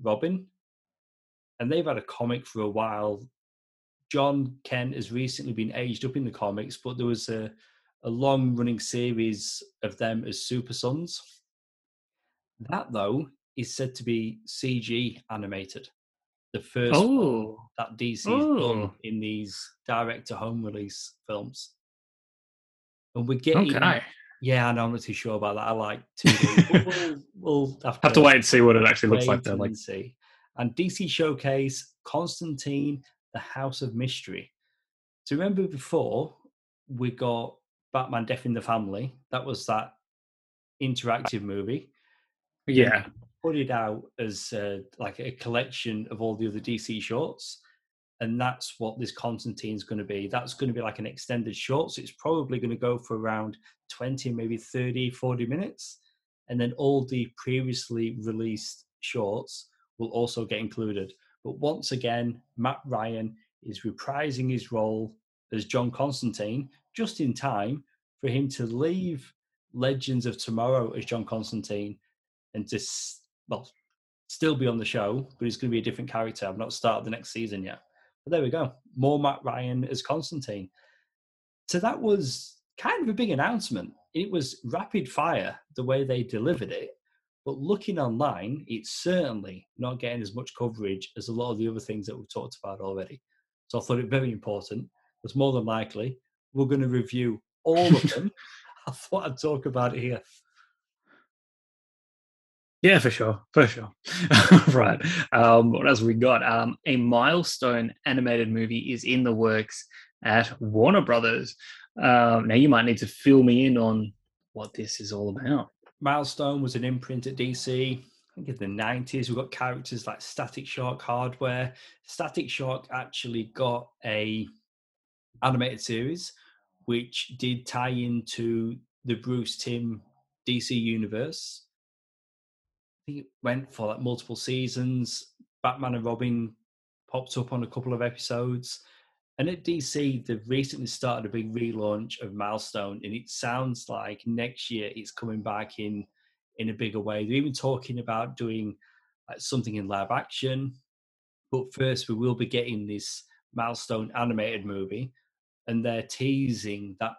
Speaker 2: Robin. And they've had a comic for a while. Jon Kent has recently been aged up in the comics, but there was a, a long running series of them as Super Sons. That, though, is said to be CG animated. The first
Speaker 1: Oh,
Speaker 2: that DC's
Speaker 1: Oh.
Speaker 2: done in these direct to home release films. And we're getting
Speaker 1: okay.
Speaker 2: yeah, I know I'm not too sure about that. I like 2D. we'll, [LAUGHS] we'll have,
Speaker 1: Have to wait and see what it actually looks like. Then, like
Speaker 2: see. And DC Showcase Constantine, the House of Mystery. So remember before we got Batman Death in the Family? That was that interactive movie.
Speaker 1: yeah,
Speaker 2: Put it out as uh, like a collection of all the other DC shorts. And that's what this Constantine's going to be. That's going to be like an extended short. So it's probably going to go for around 20, maybe 30, 40 minutes. And then all the previously released shorts will also get included. But once again, Matt Ryan is reprising his role as John Constantine just in time for him to leave Legends of Tomorrow as John Constantine and to, well, still be on the show, but he's going to be a different character. I've not started the next season yet. But there we go. More Matt Ryan as Constantine. So that was kind of a big announcement. It was rapid fire the way they delivered it. But looking online, it's certainly not getting as much coverage as a lot of the other things that we've talked about already. So I thought it very important because more than likely we're going to review all of them. [LAUGHS] [LAUGHS] I thought I'd talk about it here.
Speaker 1: yeah, for sure, for sure. [LAUGHS] right. Um, what else we got? Um, a milestone animated movie is in the works at Warner Brothers. Um, now you might need to fill me in on what this is all about.
Speaker 2: Milestone was an imprint at DC. I think in the 90s, we've got characters like Static Shock Hardware. Static Shock actually got a animated series which did tie into the Bruce Timm DC universe. I think it went for like multiple seasons. Batman and Robin popped up on a couple of episodes. And at DC, they've recently started a big relaunch of Milestone, and it sounds like next year it's coming back in in a bigger way. They're even talking about doing like something in live action. But first, we will be getting this Milestone animated movie, and they're teasing that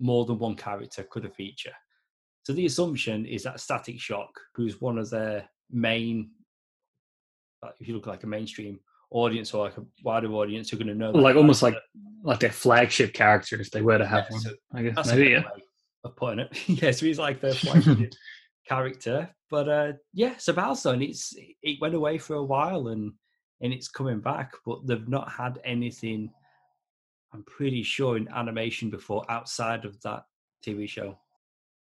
Speaker 2: more than one character could have feature. So the assumption is that Static Shock, who's one of their main, uh, if you look like a mainstream audience or like a wider audience, who are going to know,
Speaker 1: Like almost like
Speaker 2: character.
Speaker 1: like their flagship character if they were to have
Speaker 2: Yeah,
Speaker 1: one.
Speaker 2: so
Speaker 1: I guess maybe yeah.
Speaker 2: of putting it. [LAUGHS] yeah, so he's like their flagship [LAUGHS] character. But uh, yeah, so Milestone, it's it went away for a while and and it's coming back, but they've not had anything. I'm pretty sure in animation before outside of that TV show.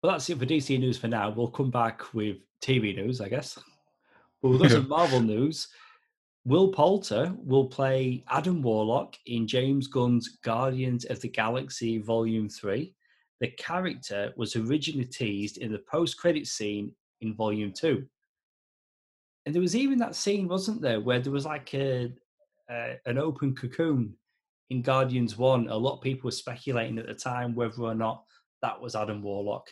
Speaker 2: Well, that's it for DC news for now. We'll come back with TV news, I guess. But got some [LAUGHS] Marvel news. Will Poulter will play Adam Warlock in James Gunn's Guardians of the Galaxy Volume 3. The character was originally teased in the post credit scene in Volume 2. And there was even that scene, wasn't there, where there was like a, a an open cocoon in Guardians 1. A lot of people were speculating at the time whether or not that was Adam Warlock.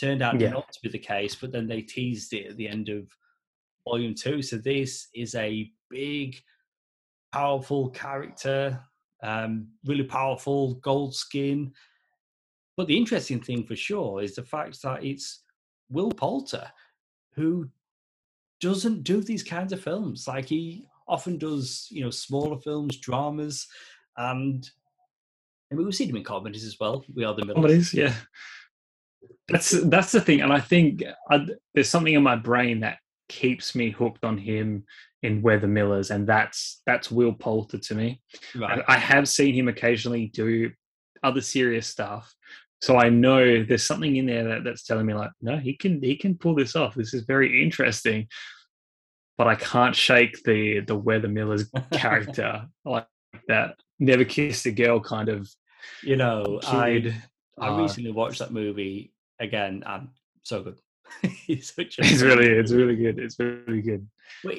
Speaker 2: Turned out
Speaker 1: Yeah.
Speaker 2: not to be the case, but then they teased it at the end of Volume 2. So this is a big, powerful character, um, really powerful, gold skin. But the interesting thing for sure is the fact that it's Will Poulter who doesn't do these kinds of films. Like he often does, you know, smaller films, dramas, and I mean we've seen him in comedies as well. We are the middle.
Speaker 1: Comedies, yeah. That's that's the thing, and I think i there's something in my brain that keeps me hooked on him in We're the Millers, and that's that's Will Poulter to me.
Speaker 2: Right.
Speaker 1: I, I have seen him occasionally do other serious stuff, so I know there's something in there that, that's telling me like, no, he can he can pull this off. This is very interesting. but I can't shake the the We're the Miller's [LAUGHS] character like that. Never kissed a girl kind of
Speaker 2: You know. I I
Speaker 1: Uh,
Speaker 2: recently watched that movie again, and so good. [LAUGHS] he's such a
Speaker 1: It's really, it's really good. It's really good.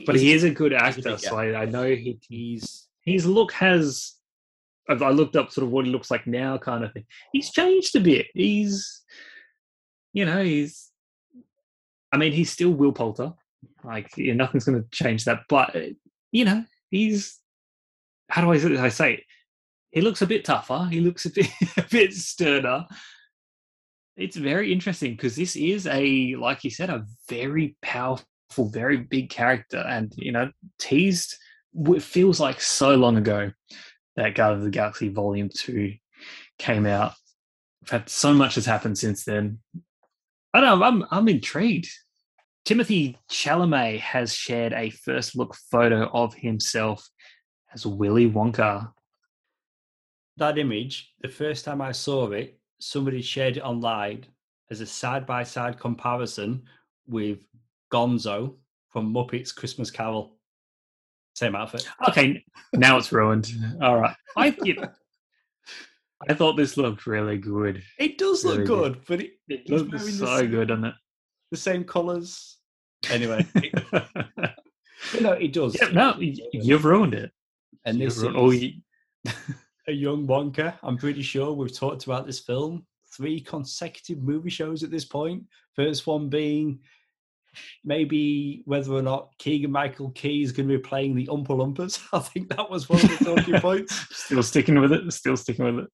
Speaker 1: But he is a good actor, so I, I know he
Speaker 2: he's
Speaker 1: his look has. I've- I looked up sort of what he looks like now, kind of thing. He's changed a bit. He's, you know, he's. I mean, he's still Will Poulter. Like yeah, nothing's going to change that. But you know, he's. How do I, say- I say it? He looks a bit tougher. He looks a bit [LAUGHS] a bit sterner. It's very interesting because this is a, like you said, a very powerful, very big character, and you know, teased. It feels like so long ago that Guardians of the Galaxy Volume Two came out. In fact, so much has happened since then. I don't know. I'm I'm intrigued. Timothée Chalamet has shared a first look photo of himself as Willy Wonka.
Speaker 2: that image. The first time I saw it, somebody shared it online as a side by side comparison with Gonzo from Muppets Christmas Carol. Same outfit.
Speaker 1: Okay, now it's ruined. [LAUGHS] All right, I you know, I thought this looked really good.
Speaker 2: It does look good,
Speaker 1: good.
Speaker 2: but it,
Speaker 1: It looks so
Speaker 2: same-
Speaker 1: good, doesn't it?
Speaker 2: the same colours. Anyway, it, [LAUGHS] you know, it does.
Speaker 1: yeah, no, you've ruined it.
Speaker 2: and this is
Speaker 1: oh, you, [LAUGHS]
Speaker 2: a young Wonka. I'm pretty sure we've talked about this film three consecutive movie shows at this point. First one being maybe whether or not Keegan Michael Key is going to be playing the Oompa Loompas. [LAUGHS] I think that was one of the talking [LAUGHS] points.
Speaker 1: still sticking with it. Still sticking with it.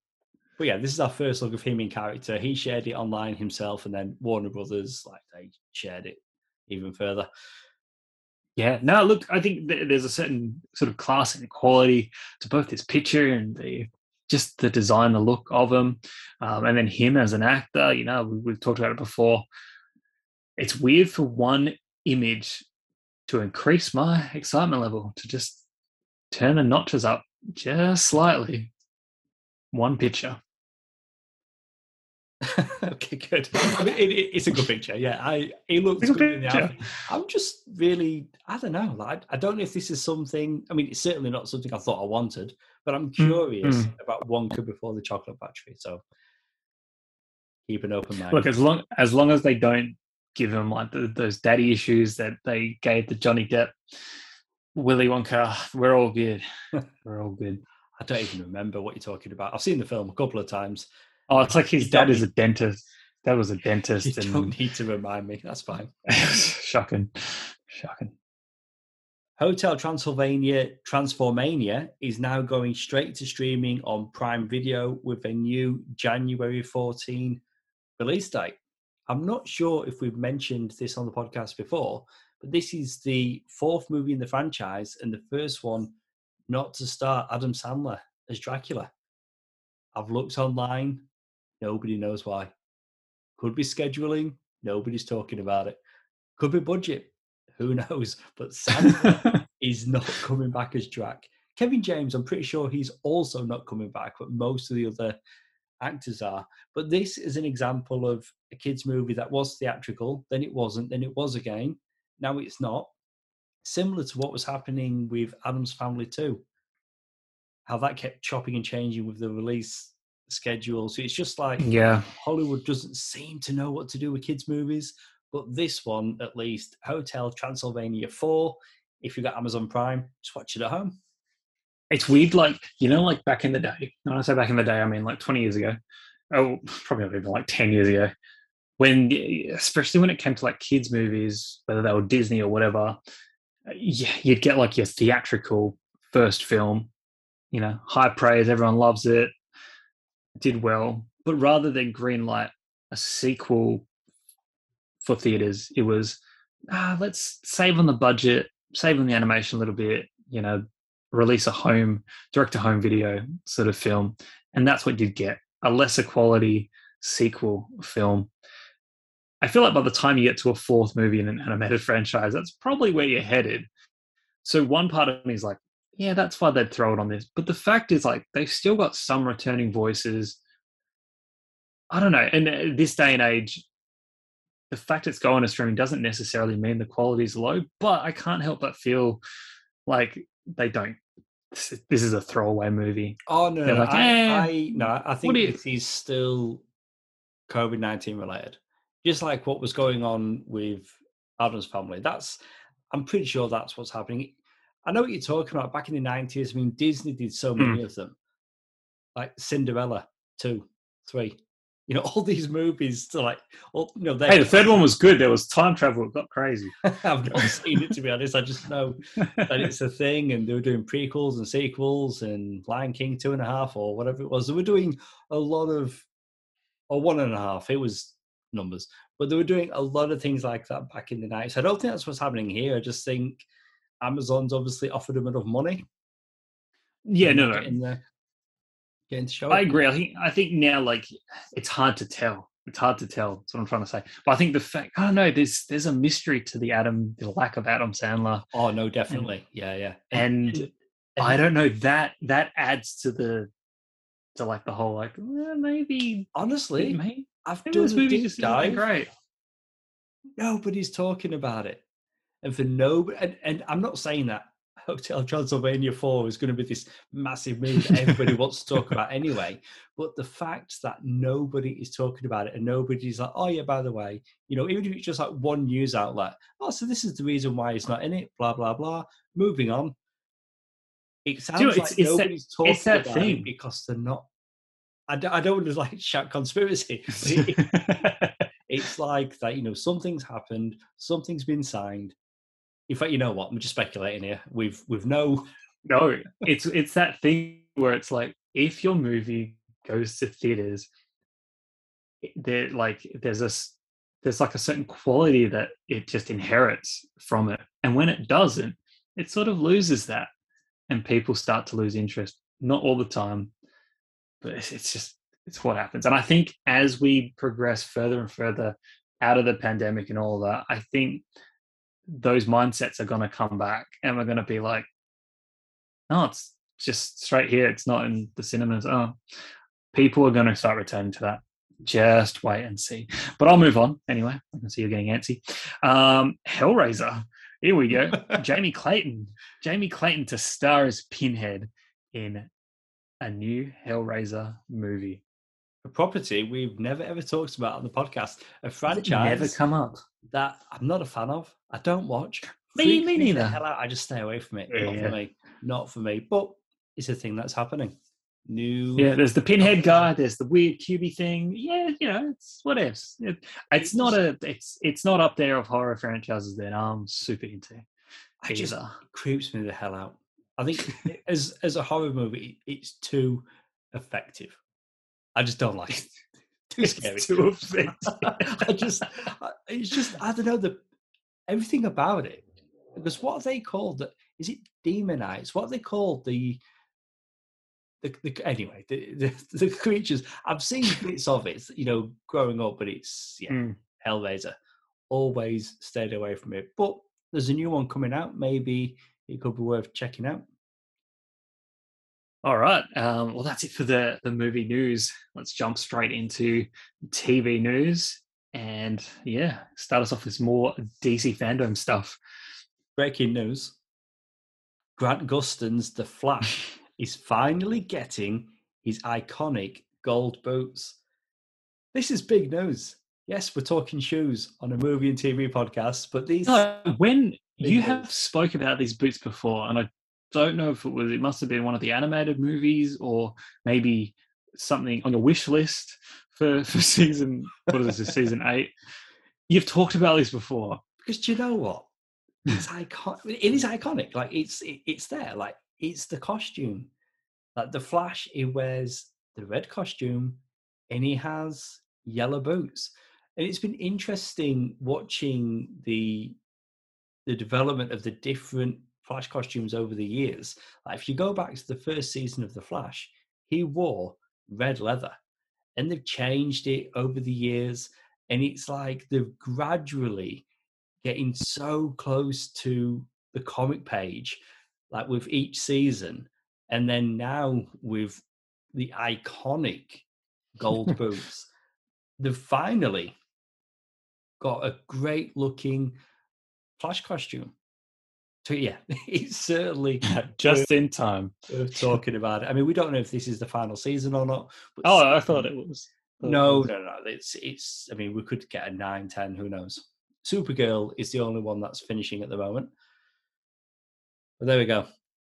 Speaker 2: But yeah, this is our first look of him in character. He shared it online himself, and then Warner Brothers, like they shared it even further.
Speaker 1: Yeah, no, look, I think th- there's a certain sort of class and quality to both this picture and the just the design, the look of him, um, and then him as an actor. You know, we, we've talked about it before. It's weird for one image to increase my excitement level to just turn the notches up just slightly. One picture. [LAUGHS]
Speaker 2: okay, good. I mean, it, it- it's a good picture. Yeah, I he looks
Speaker 1: It's
Speaker 2: good in the outfit. I'm just really, I don't know. Like, I don't know if this is something. I mean, it's certainly not something I thought I wanted, but I'm curious
Speaker 1: mm.
Speaker 2: about Wonka before the Chocolate Factory. So keep an open mind.
Speaker 1: Look, as long as long as they don't give him like the, those daddy issues that they gave the Johnny Depp, Willy Wonka, we're all good. [LAUGHS] we're all good.
Speaker 2: I don't even remember what you're talking about. I've seen the film a couple of times.
Speaker 1: Oh, it's like his
Speaker 2: You
Speaker 1: dad is a dentist. That was a
Speaker 2: You
Speaker 1: dentist, and
Speaker 2: don't need to remind me. That's fine. [LAUGHS]
Speaker 1: shocking, shocking.
Speaker 2: Hotel Transylvania Transformania is now going straight to streaming on Prime Video with a new January 14 release date. I'm not sure if we've mentioned this on the podcast before, but this is the fourth movie in the franchise and the first one not to star Adam Sandler as Dracula. I've looked online, nobody knows why. Could be scheduling, nobody's talking about it. Could be budget, who [LAUGHS] knows? But Sam [LAUGHS] is not coming back as Drac. Kevin James, I'm pretty sure he's also not coming back, but most of the other actors are. But this is an example of a kids' movie that was theatrical, then it wasn't, then it was again. Now it's not. Similar to what was happening with Addams Family too. How that kept chopping and changing with the release schedule. So it's just like
Speaker 1: yeah,
Speaker 2: Hollywood doesn't seem to know what to do with kids' movies, but this one, at least, Hotel Transylvania 4, if you've got Amazon Prime, just watch it at home.
Speaker 1: it's weird. Like you know, like back in the day. When I say back in the day, I mean like twenty years ago. Oh, probably not even like ten years ago. When, especially when it came to like kids' movies, whether they were Disney or whatever, yeah, you'd get like your theatrical first film. You know, high praise, everyone loves it, did well. But rather than greenlight a sequel for theaters, it was ah, let's save on the budget, save on the animation a little bit. You know, release a home direct to home video sort of film and that's what you'd get a lesser quality sequel film i feel like by the time you get to a fourth movie in an animated [LAUGHS] franchise that's probably where you're headed so one part of me is like yeah that's why they'd throw it on this but the fact is like they've still got some returning voices i don't know in uh, this day and age the fact it's going to streaming doesn't necessarily mean the quality is low, but I can't help but feel like they don't. This is, a throwaway movie.
Speaker 2: Oh no,
Speaker 1: like,
Speaker 2: I,
Speaker 1: "Eh,
Speaker 2: I no, I think this is still COVID nineteen related. Just like what was going on with Addams Family. That's I'm pretty sure that's what's happening. I know what you're talking about. Back in the nineties, I mean, Disney did so
Speaker 1: Hmm.
Speaker 2: many of them, like Cinderella two, three. You know, [LAUGHS] all these movies. To like, all, you know, they
Speaker 1: Hey, the third one was good. There was [LAUGHS] time travel. It got crazy. [LAUGHS]
Speaker 2: I've not seen it to be honest. I just know that it's a thing, and they were doing prequels and sequels, and Lion King two and a half or whatever it was. They were doing a lot of, or one and a half. It was numbers, but they were doing a lot of things like that back in the night. So I don't think that's what's happening here. I just think Amazon's obviously offered them enough money.
Speaker 1: yeah, no, no.
Speaker 2: getting the getting to show.
Speaker 1: I agree. I think I think now like it's hard to tell. It's hard to tell. That's what I'm trying to say. But I think the fact I don't know. There's there's a mystery to the Adam, the lack of Adam Sandler,
Speaker 2: Oh no, definitely, yeah, yeah.
Speaker 1: and I don't know that that adds to the to like the whole like well, maybe
Speaker 2: honestly,
Speaker 1: maybe,
Speaker 2: I've
Speaker 1: maybe
Speaker 2: done
Speaker 1: this movie just
Speaker 2: dive.
Speaker 1: great.
Speaker 2: nobody's talking about it. And for no, and, and I'm not saying that [LAUGHS] Hotel Transylvania 4 is going to be this massive movie that everybody [LAUGHS] wants to talk about anyway. But the fact that nobody is talking about it and nobody's like, oh, yeah, by the way, you know, even if it's just like one news outlet, oh, so this is the reason why it's not in it, blah, blah, blah. Moving on. It sounds
Speaker 1: know,
Speaker 2: like
Speaker 1: it's- it's that-
Speaker 2: nobody's talking
Speaker 1: it's that
Speaker 2: about
Speaker 1: thing.
Speaker 2: it because they're not. I don't, I don't want to like shout conspiracy. [LAUGHS] it's like that you know something's happened something's been signed in fact you know what? I'm just speculating here. We've we've no
Speaker 1: no, it's it's that thing where it's like if your movie goes to theaters, there like there's a there's like a certain quality that it just inherits from it, and when it doesn't, it sort of loses that, and people start to lose interest. Not all the time, but it's, it's just it's what happens. And I think as we progress further and further out of the pandemic and all that, I think those mindsets are going to come back, and we're going to be like no, it's just straight here. It's not in the cinemas. Oh, people are going to start returning to that. Just wait and see. But I'll move on anyway. I can see you're getting antsy. Um, Hellraiser. Here we go. [LAUGHS] Jamie Clayton. Jamie Clayton to star as Pinhead in a new Hellraiser movie.
Speaker 2: A property we've never ever talked about on the podcast a franchise
Speaker 1: never come up.
Speaker 2: that i'm not a fan of i don't watch [LAUGHS]
Speaker 1: Me- me neither.
Speaker 2: hell out. i just stay away from it not
Speaker 1: Yeah.
Speaker 2: for me not for me but it's a thing that's happening new
Speaker 1: Yeah, there's the Pinhead guy. There's the weird cubey thing. Yeah, you know, it's what ifs. It, it's not a. It's it's not up there of horror franchises that I'm super into.
Speaker 2: i just creeps me the hell out i think [LAUGHS] as as a horror movie it's too effective i just don't like it [LAUGHS] [LAUGHS] too scary
Speaker 1: It's too effective. [LAUGHS]
Speaker 2: I just, I- it's just, I don't know the everything about it. Because what are they called? Is it demonites? What are they called? The, the, the anyway, the, the the creatures. I've seen bits of it, you know, growing up, but it's yeah,
Speaker 1: Mm.
Speaker 2: Hellraiser. Always stayed away from it. But there's a new one coming out. Maybe it could be worth checking out.
Speaker 1: All right. Um, well, that's it for the the movie news. Let's jump straight into TV news, and yeah, start us off with more DC fandom stuff.
Speaker 2: Breaking news: Grant Gustin's The Flash [LAUGHS] is finally getting his iconic gold boots. This is big news. Yes, we're talking shoes on a movie and TV podcast, but these
Speaker 1: No, when you have spoke about these boots before, and I don't know if it was it must have been one of the animated movies or maybe something on your wish list for [LAUGHS] for season what is this season eight. You've talked about this before.
Speaker 2: because do you know what? It's [LAUGHS] iconic. It is iconic. Like it's it, it's there. Like it's the costume. Like the Flash, he wears the red costume, and he has yellow boots. And it's been interesting watching the the development of the different Flash costumes over the years. Like if you go back to the first season of the Flash, he wore red leather, and they've changed it over the years. And it's like they've gradually getting so close to the comic page, like with each season, and then now with the iconic gold [LAUGHS] boots, they've finally got a great looking Flash costume. So yeah, [LAUGHS] it's certainly [LAUGHS]
Speaker 1: just in time.
Speaker 2: worth [LAUGHS] talking about it. I mean, we don't know if this is the final season or not.
Speaker 1: Oh, I thought it was. thought it
Speaker 2: no,
Speaker 1: was.
Speaker 2: no, no. It's it's. I mean, we could get a 9, 10, Who knows? Supergirl is the only one that's finishing at the moment. But there we go.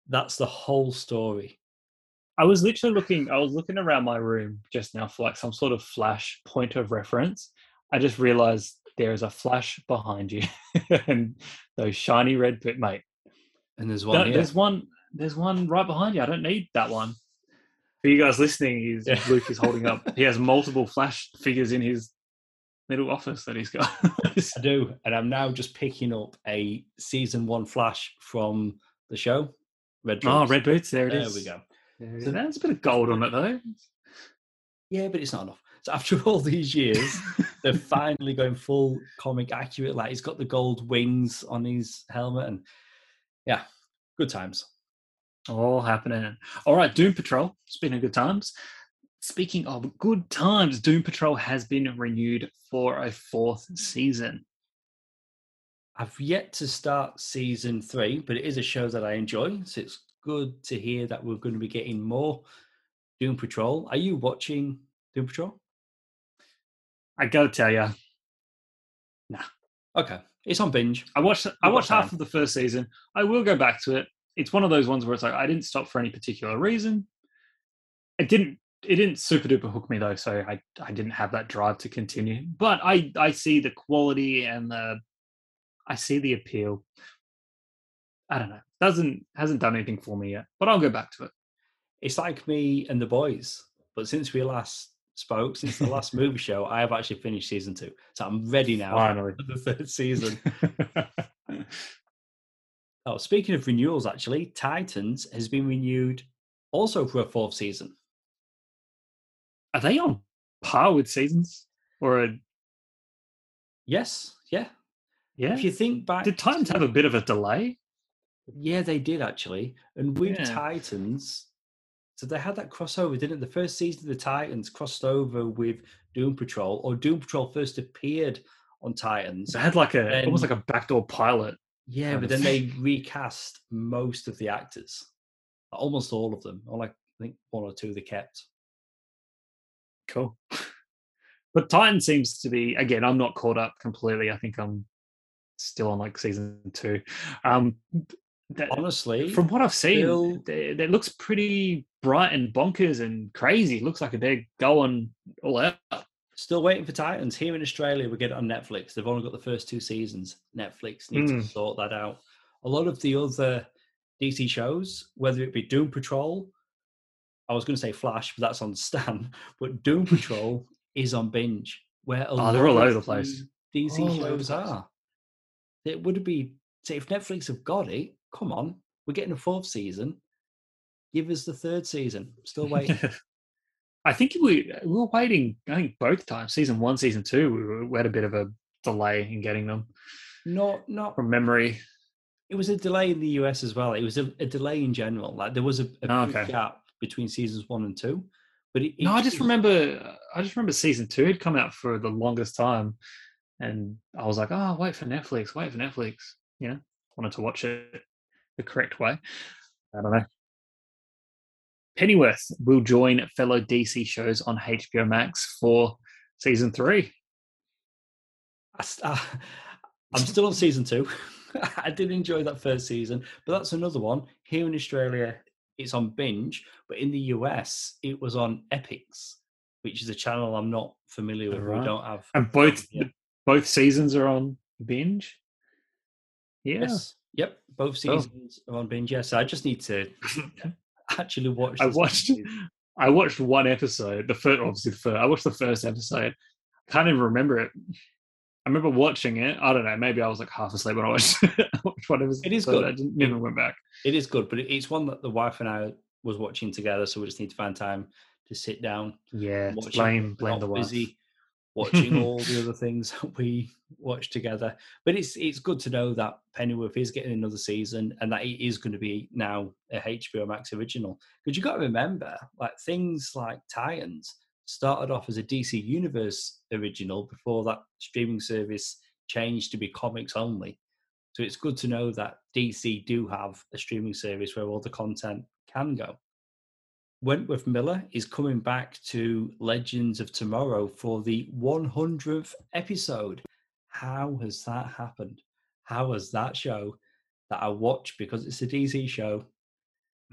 Speaker 2: That's the whole story.
Speaker 1: I was literally looking. I was looking around my room just now for like some sort of flash point of reference. I just realized there is a flash behind you, and those shiny red bit, mate.
Speaker 2: And there's
Speaker 1: No,
Speaker 2: one here.
Speaker 1: there's one. There's one right behind you. I don't need that one. For you guys listening, he's,
Speaker 2: Yeah.
Speaker 1: Luke is holding up. [LAUGHS] He has multiple flash figures in his little office that he's got. [LAUGHS]
Speaker 2: I do, and I'm now just picking up a season one flash from the show. Red. Boots.
Speaker 1: Oh,
Speaker 2: Boots.
Speaker 1: red boots. There it
Speaker 2: There
Speaker 1: is.
Speaker 2: we go.
Speaker 1: There it is. There's a bit of gold on it though.
Speaker 2: Yeah, but it's not enough. So after [LAUGHS] all these years, they're finally going full comic accurate. Like he's got the gold wings on his helmet, and yeah, good times.
Speaker 1: All happening. All right, Doom Patrol. Speaking of good times. Speaking of good times, Doom Patrol has been renewed for a fourth season.
Speaker 2: I've yet to start season three, but it is a show that I enjoy. So it's good to hear that we're going to be getting more Doom Patrol. Are you watching Doom Patrol?
Speaker 1: I gotta tell you, nah.
Speaker 2: Okay, it's on binge.
Speaker 1: I watched I watched half of the first season. I will go back to it. It's one of those ones where it's like I didn't stop for any particular reason. It didn't it didn't super duper hook me though, so I I didn't have that drive to continue. But I I see the quality and the I see the appeal. I don't know. Doesn't hasn't done anything for me yet, but I'll go back to it.
Speaker 2: It's like me and the boys, but since we last spoke, since the last movie [LAUGHS] show, I have actually finished season two, so I'm ready now
Speaker 1: Finally.
Speaker 2: for the third season. [LAUGHS] Oh, speaking of renewals, actually, Titans has been renewed also for a fourth season.
Speaker 1: Are they on par with seasons? Or a,
Speaker 2: Yes, yeah.
Speaker 1: yeah?
Speaker 2: If you think back,
Speaker 1: Did Titans have a bit of a delay?
Speaker 2: Yeah, they did actually. And with
Speaker 1: Yeah.
Speaker 2: Titans, so they had that crossover, didn't it? The first season of the Titans crossed over with Doom Patrol, or Doom Patrol first appeared on Titans.
Speaker 1: They had like a almost
Speaker 2: Then-
Speaker 1: like a backdoor pilot.
Speaker 2: Yeah, but then they recast most of the actors, almost all of them. Or like I think one or two they kept.
Speaker 1: Cool. [LAUGHS] But Titan seems to be again. I'm not caught up completely. I think I'm still on like season two. Um, that,
Speaker 2: Honestly,
Speaker 1: from what I've seen,
Speaker 2: still-
Speaker 1: it, it looks pretty bright and bonkers and crazy. looks like they're going all out.
Speaker 2: Still waiting for Titans. Here in Australia, we get it on Netflix. They've only got the first two seasons. Netflix needs
Speaker 1: Hmm.
Speaker 2: to sort that out. A lot of the other DC shows, whether it be Doom Patrol, I was going to say Flash, but that's on [LAUGHS] Stan. But Doom [LAUGHS] Patrol is on binge, where a
Speaker 1: Oh, they're all over the place.
Speaker 2: DC
Speaker 1: All over the
Speaker 2: shows are. It would be say if Netflix have got it. Come on, we're getting a fourth season. Give us the third season. Still [LAUGHS] waiting.
Speaker 1: I think we we were waiting. I think both times, season one, season two, we, were, we had a bit of a delay in getting them
Speaker 2: not not
Speaker 1: from memory.
Speaker 2: It was a delay in the US as well. It was a, a delay in general. Like there was a, a
Speaker 1: Oh, okay.
Speaker 2: gap between seasons one and two. But it,
Speaker 1: No, I just remember. I just remember season two had come out for the longest time, and I was like, "Oh, wait for Netflix. Wait for Netflix." You know, wanted to watch it the correct way. I don't know. Pennyworth will join fellow DC shows on HBO Max for season three.
Speaker 2: I st- I, I'm still on season two. [LAUGHS] I did enjoy that first season, but that's another one. Here in Australia, it's on binge, but in the US, it was on Epix, which is a channel I'm not familiar with.
Speaker 1: Right.
Speaker 2: We don't have.
Speaker 1: And both both seasons are on binge. Yeah,
Speaker 2: Yes. Yep. Both
Speaker 1: Cool.
Speaker 2: seasons are on binge. Yes. I just need to [LAUGHS] actually watch.
Speaker 1: I watched-. I watched one episode. The first, obviously, the first. I watched the first episode. I can't even remember it. I remember watching it. I don't know. Maybe I was like half asleep when I watched, I [LAUGHS] watched episode.
Speaker 2: It is good.
Speaker 1: I didn't, never went back.
Speaker 2: It is good, but it's one that the wife and I was watching together, so we just need to find time to sit down,
Speaker 1: Yeah, blame blame the wife.
Speaker 2: busy watching [LAUGHS] all the other things [LAUGHS] that we watch together. But it's it's good to know that Pennyworth is getting another season and that it is going to be now a HBO Max original. Because you've got to remember, like things like Titans started off as a DC Universe original before that streaming service changed to be comics only. So it's good to know that DC do have a streaming service where all the content can go. Wentworth Miller is coming back to Legends of Tomorrow for the 100th episode. How has that happened? How has that show that I watch because it's a DC show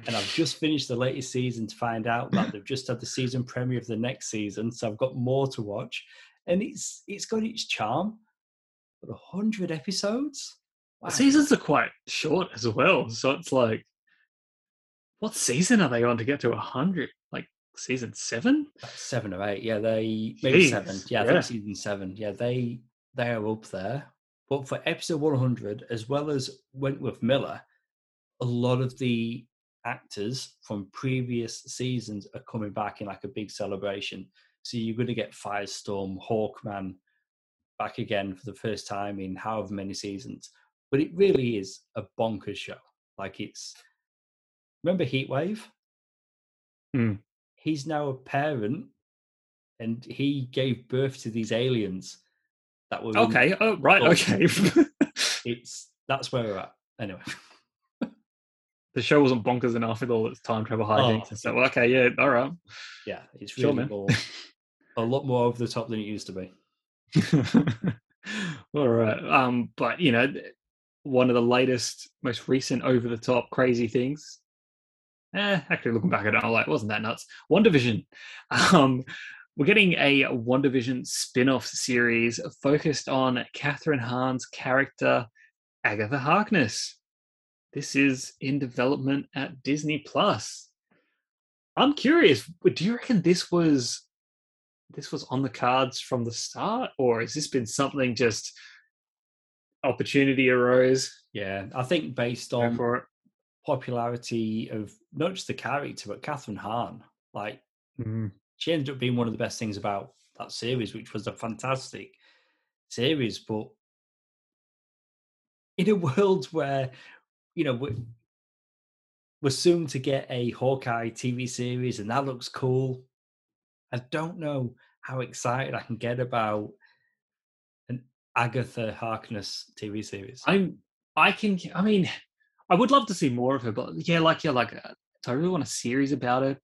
Speaker 2: and I've just [LAUGHS] finished the latest season to find out that they've just had the season premiere of the next season, so I've got more to watch, and it's it's got its charm. But hundred episodes,
Speaker 1: wow. seasons are quite short as well, so it's like what season are they on to get to hundred? Like season seven, uh,
Speaker 2: seven or eight? Yeah, they maybe Jeez, seven. Yeah, I yeah. think season seven. Yeah, they they are up there. But for episode one hundred, as well as Wentworth Miller, a lot of the actors from previous seasons are coming back in like a big celebration. So you're going to get Firestorm, Hawkman back again for the first time in however many seasons. But it really is a bonkers show. Like it's Remember Heatwave?
Speaker 1: Mm.
Speaker 2: He's now a parent and he gave birth to these aliens that were
Speaker 1: Okay, in- oh right, okay. [LAUGHS]
Speaker 2: it's that's where we're at. Anyway.
Speaker 1: the show wasn't bonkers enough with all its time travel hijinks oh, and stuff. Well, okay, yeah, all right.
Speaker 2: Yeah, it's really sure, more, [LAUGHS] a lot more over the top than it used to be. [LAUGHS]
Speaker 1: all right. Um, but you know, one of the latest, most recent over the top crazy things eh, actually looking back at it, I'm like, wasn't that nuts? WandaVision. Um, we're getting a WandaVision spin-off series focused on Kathryn Hahn's character, Agatha Harkness. This is in development at Disney Plus. I'm curious, do you reckon this was this was on the cards from the start, or has this been something just opportunity arose?
Speaker 2: Yeah, I think based on popularity of not just the character but Kathryn Hahn. Like
Speaker 1: mm-hmm.
Speaker 2: she ended up being one of the best things about that series, which was a fantastic series. But in a [LAUGHS] world where you know we're, we're soon to get a Hawkeye TV series, and that looks cool. I don't know how excited I can get about an Agatha Harkness TV series.
Speaker 1: I'm I can I mean I would love to see more of her, but yeah, like yeah, like uh, do I really want a series about her?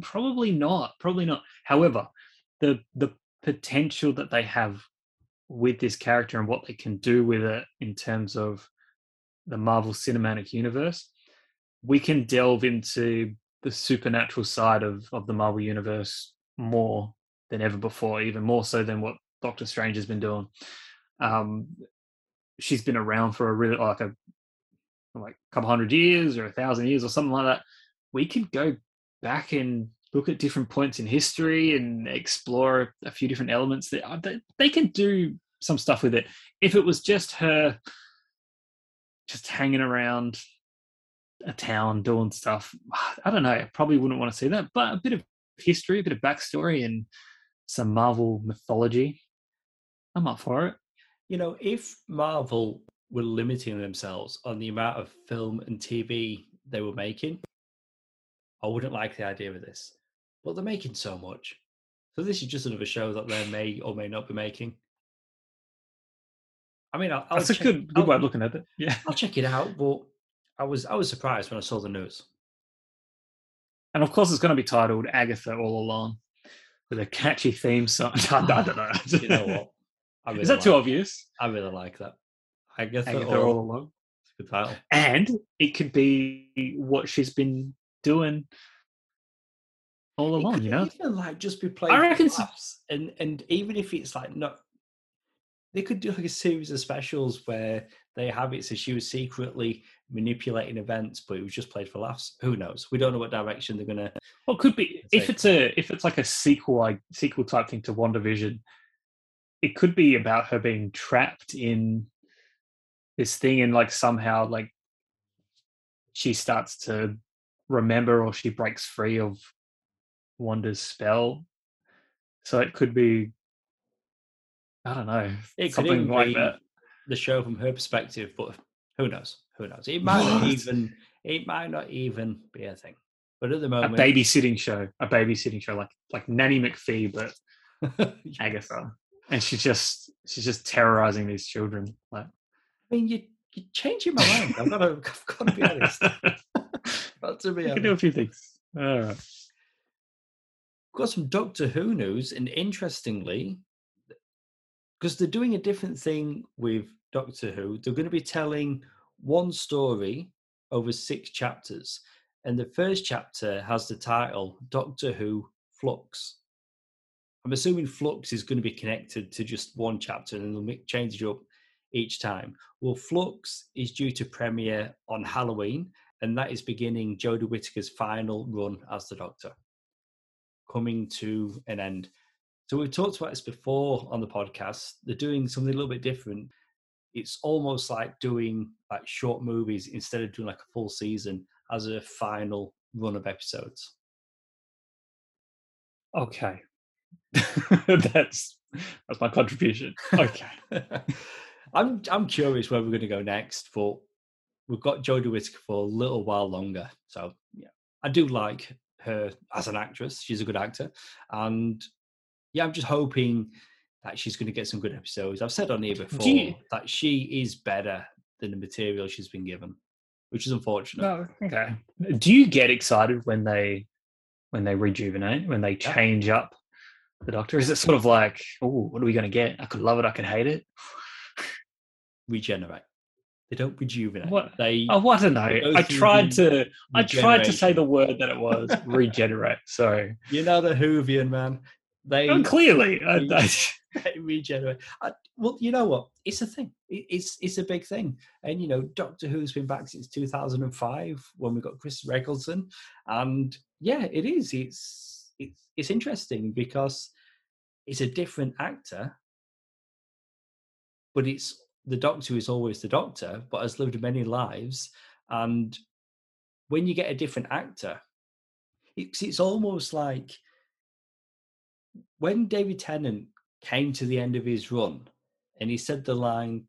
Speaker 1: Probably not. Probably not. However, the the potential that they have with this character and what they can do with it in terms of the Marvel Cinematic Universe, we can delve into the supernatural side of of the Marvel Universe more than ever before, even more so than what Doctor Strange has been doing. Um, she's been around for a really like a like a couple hundred years or a thousand years or something like that, we could go back and look at different points in history and explore a few different elements that uh, they, they can do some stuff with it. If it was just her just hanging around a town doing stuff, I don't know, I probably wouldn't want to see that, but a bit of history, a bit of backstory and some Marvel mythology. I'm up for it.
Speaker 2: You know, if Marvel were limiting themselves on the amount of film and TV they were making, I wouldn't like the idea of this. But they're making so much. So this is just another show that they may or may not be making. I mean, I'll,
Speaker 1: I'll that's check, a good, good way of looking at it. [LAUGHS] Yeah,
Speaker 2: I'll check it out. But I was I was surprised when I saw the news.
Speaker 1: And of course, it's going to be titled Agatha All Along with a catchy theme song. [LAUGHS] I, don't ah, know.
Speaker 2: you know what?
Speaker 1: Really [LAUGHS] Is that like too obvious?
Speaker 2: I really like that. I guess
Speaker 1: they're all, all along.
Speaker 2: Good title.
Speaker 1: And it could be what she's been doing all along. You know,
Speaker 2: even like just be playing. I reckon, and and even if it's like not, they could do like a series of specials where they have it so she was secretly manipulating events, but it was just played for laughs. Who knows? We don't know what direction they're gonna.
Speaker 1: Well, could be if it's a if it's like a sequel like sequel type thing to WandaVision. It could be about her being trapped in this thing and like somehow like she starts to remember or she breaks free of Wanda's spell. So it could be I don't know.
Speaker 2: It something like that. The show from her perspective, but who knows? Who knows? It might not even it might not even be a thing. But at the moment A
Speaker 1: babysitting show, a babysitting show like like Nanny McPhee, but [LAUGHS] Agatha, and she's just she's just terrorizing these children. Like,
Speaker 2: mean, you you're changing my mind. I've got to, [LAUGHS] I've got to be honest. [LAUGHS] got to be
Speaker 1: you
Speaker 2: honest.
Speaker 1: can do a few things. All right.
Speaker 2: Got some Doctor Who news, and interestingly, because they're doing a different thing with Doctor Who, they're going to be telling one story over six chapters, and the first chapter has the title Doctor Who Flux. I'm assuming Flux is going to be connected to just one chapter, and they'll change it up each time. Well, Flux is due to premiere on Halloween, and that is beginning Jodie Whittaker's final run as the Doctor coming to an end. So we've talked about this before on the podcast. They're doing something a little bit different. It's almost like doing like short movies instead of doing like a full season as a final run of episodes.
Speaker 1: Okay. [LAUGHS] that's that's my contribution. Okay. [LAUGHS]
Speaker 2: I'm I'm curious where we're going to go next, but we've got Jodie Whittaker for a little while longer. So yeah, I do like her as an actress. She's a good actor, and yeah, I'm just hoping that she's going to get some good episodes. I've said on here before
Speaker 1: you-
Speaker 2: that she is better than the material she's been given, which is unfortunate.
Speaker 1: Oh, no, okay. Do you get excited when they when they rejuvenate, when they
Speaker 2: Yeah.
Speaker 1: change up the doctor? Is it sort of like, oh, what are we gonna get? I could love it, I could hate it.
Speaker 2: Regenerate. They don't rejuvenate.
Speaker 1: What?
Speaker 2: They
Speaker 1: Oh, I don't know. I tried to I tried to say the word that it was [LAUGHS] regenerate. Sorry.
Speaker 2: You know the Whovian man. They
Speaker 1: Oh, clearly. [LAUGHS]
Speaker 2: They regenerate. I, well, you know what? It's a thing. It, it's it's a big thing. And you know, Doctor Who's been back since 2005 when we got Chris Eccleston, and yeah, it is. It's it's it's interesting because it's a different actor, but it's the Doctor is always the Doctor, but has lived many lives, and when you get a different actor, it's it's almost like when David Tennant came to the end of his run and he said the line,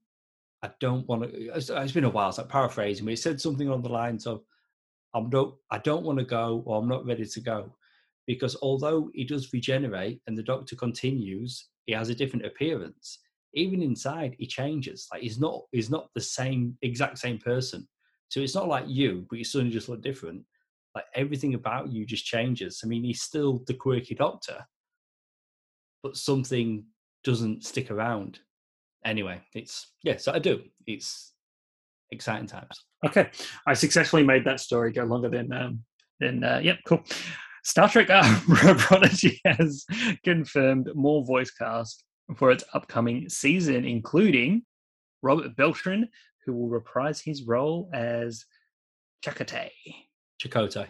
Speaker 2: I don't want to, it's, it's been a while, so I'm paraphrasing, but he said something on the lines of, I'm not, I don't want to go or I'm not ready to go. Because although he does regenerate and the doctor continues, he has a different appearance. Even inside, he changes. Like he's not, he's not the same, exact same person. So it's not like you, but you suddenly just look different. Like everything about you just changes. I mean, he's still the quirky doctor, but something doesn't stick around. Anyway, it's yeah, so I do. It's exciting times.
Speaker 1: okay. I successfully made that story go longer than um than uh, yep, cool. Star Trek uh, [LAUGHS] Prodigy has confirmed more voice cast for its upcoming season, including Robert Beltran, who will reprise his role as Chakotay.
Speaker 2: Chakotay.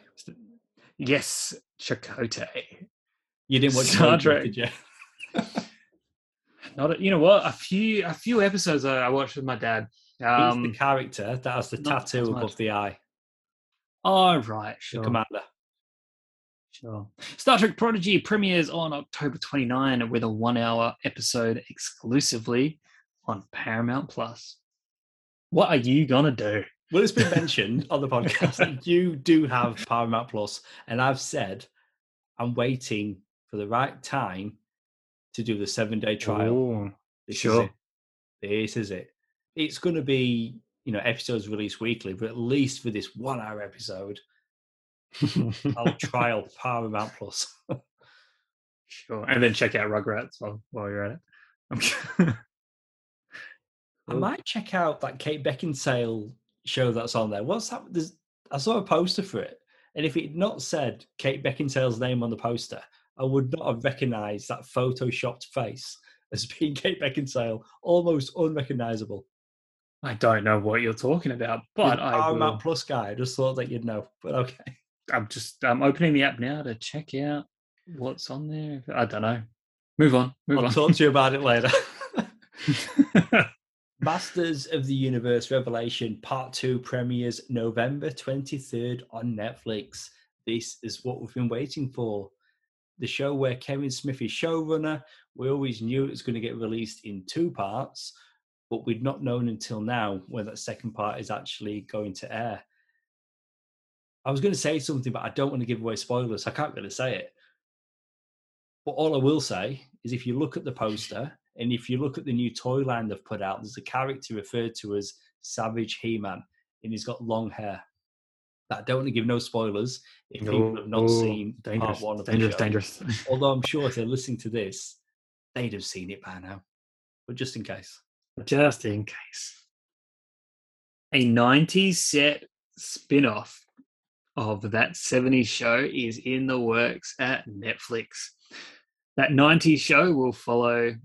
Speaker 1: Yes, Chakotay.
Speaker 2: You didn't watch
Speaker 1: Star Trek.
Speaker 2: did you? [LAUGHS]
Speaker 1: Not a, you know what? A few a few episodes I I watched with my dad.
Speaker 2: He's
Speaker 1: Um,
Speaker 2: the character that has the tattoo above the eye,
Speaker 1: oh right,
Speaker 2: the
Speaker 1: sure.
Speaker 2: commander.
Speaker 1: Sure. Star Trek Prodigy premieres on October 29 with a one hour episode exclusively on Paramount Plus. What are you going to do?
Speaker 2: Well, it's been mentioned on the podcast that [LAUGHS] you do have Paramount Plus, and I've said I'm waiting for the right time to do the seven day trial.
Speaker 1: Ooh,
Speaker 2: This
Speaker 1: Sure.
Speaker 2: Is. This is it. It's going to be, you know, episodes released weekly, but at least for this one hour episode, [LAUGHS] I'll trial Paramount Plus. [LAUGHS]
Speaker 1: sure. And then check out Rugrats while, while you're at it. [LAUGHS]
Speaker 2: I might check out that Kate Beckinsale show that's on there. What's that? There's, I saw a poster for it, and if it had not said Kate Beckinsale's name on the poster, I would not have recognised that photoshopped face as being Kate Beckinsale, almost unrecognisable.
Speaker 1: I don't know what you're talking about, but I
Speaker 2: Paramount
Speaker 1: will,
Speaker 2: Plus guy. I just thought that you'd know, but okay.
Speaker 1: I'm just I'm opening the app now to check out what's on there. I don't know. Move on. Move
Speaker 2: I'll
Speaker 1: on.
Speaker 2: talk to you about it later. [LAUGHS] Masters of the Universe Revelation Part 2 premieres November 23rd on Netflix. This is what we've been waiting for. The show where Kevin Smith is showrunner. We always knew it was going to get released in two parts, but we'd not known until now when that second part is actually going to air. I was going to say something, but I don't want to give away spoilers. I can't really say it. But all I will say is if you look at the [LAUGHS] poster and if you look at the new toy line they've put out, there's a character referred to as Savage He Man, and he's got long hair. I don't want to give no spoilers if people have not
Speaker 1: Oh,
Speaker 2: seen
Speaker 1: dangerous,
Speaker 2: part one of
Speaker 1: dangerous,
Speaker 2: the show.
Speaker 1: dangerous. [LAUGHS]
Speaker 2: Although I'm sure if they're listening to this, they'd have seen it by now. But just in case.
Speaker 1: Just in case. A 90s set spin off of that 70s show is in the works at Netflix. That 90s show will follow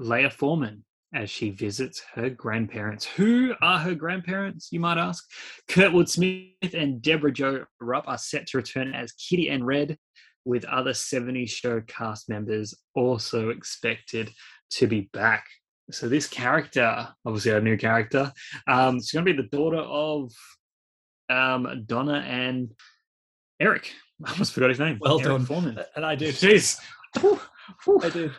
Speaker 1: Leia Forman as she visits her grandparents. Who are her grandparents, you might ask? Kurtwood Smith and Debra Jo Rupp are set to return as Kitty and Red, with other 70s show cast members also expected to be back. So this character, obviously a new character, um, she's going to be the daughter of um, Donna and Eric. [LAUGHS] I almost forgot his name.
Speaker 2: Well
Speaker 1: Eric
Speaker 2: done.
Speaker 1: Forman.
Speaker 2: And I did.
Speaker 1: Jeez.
Speaker 2: I did.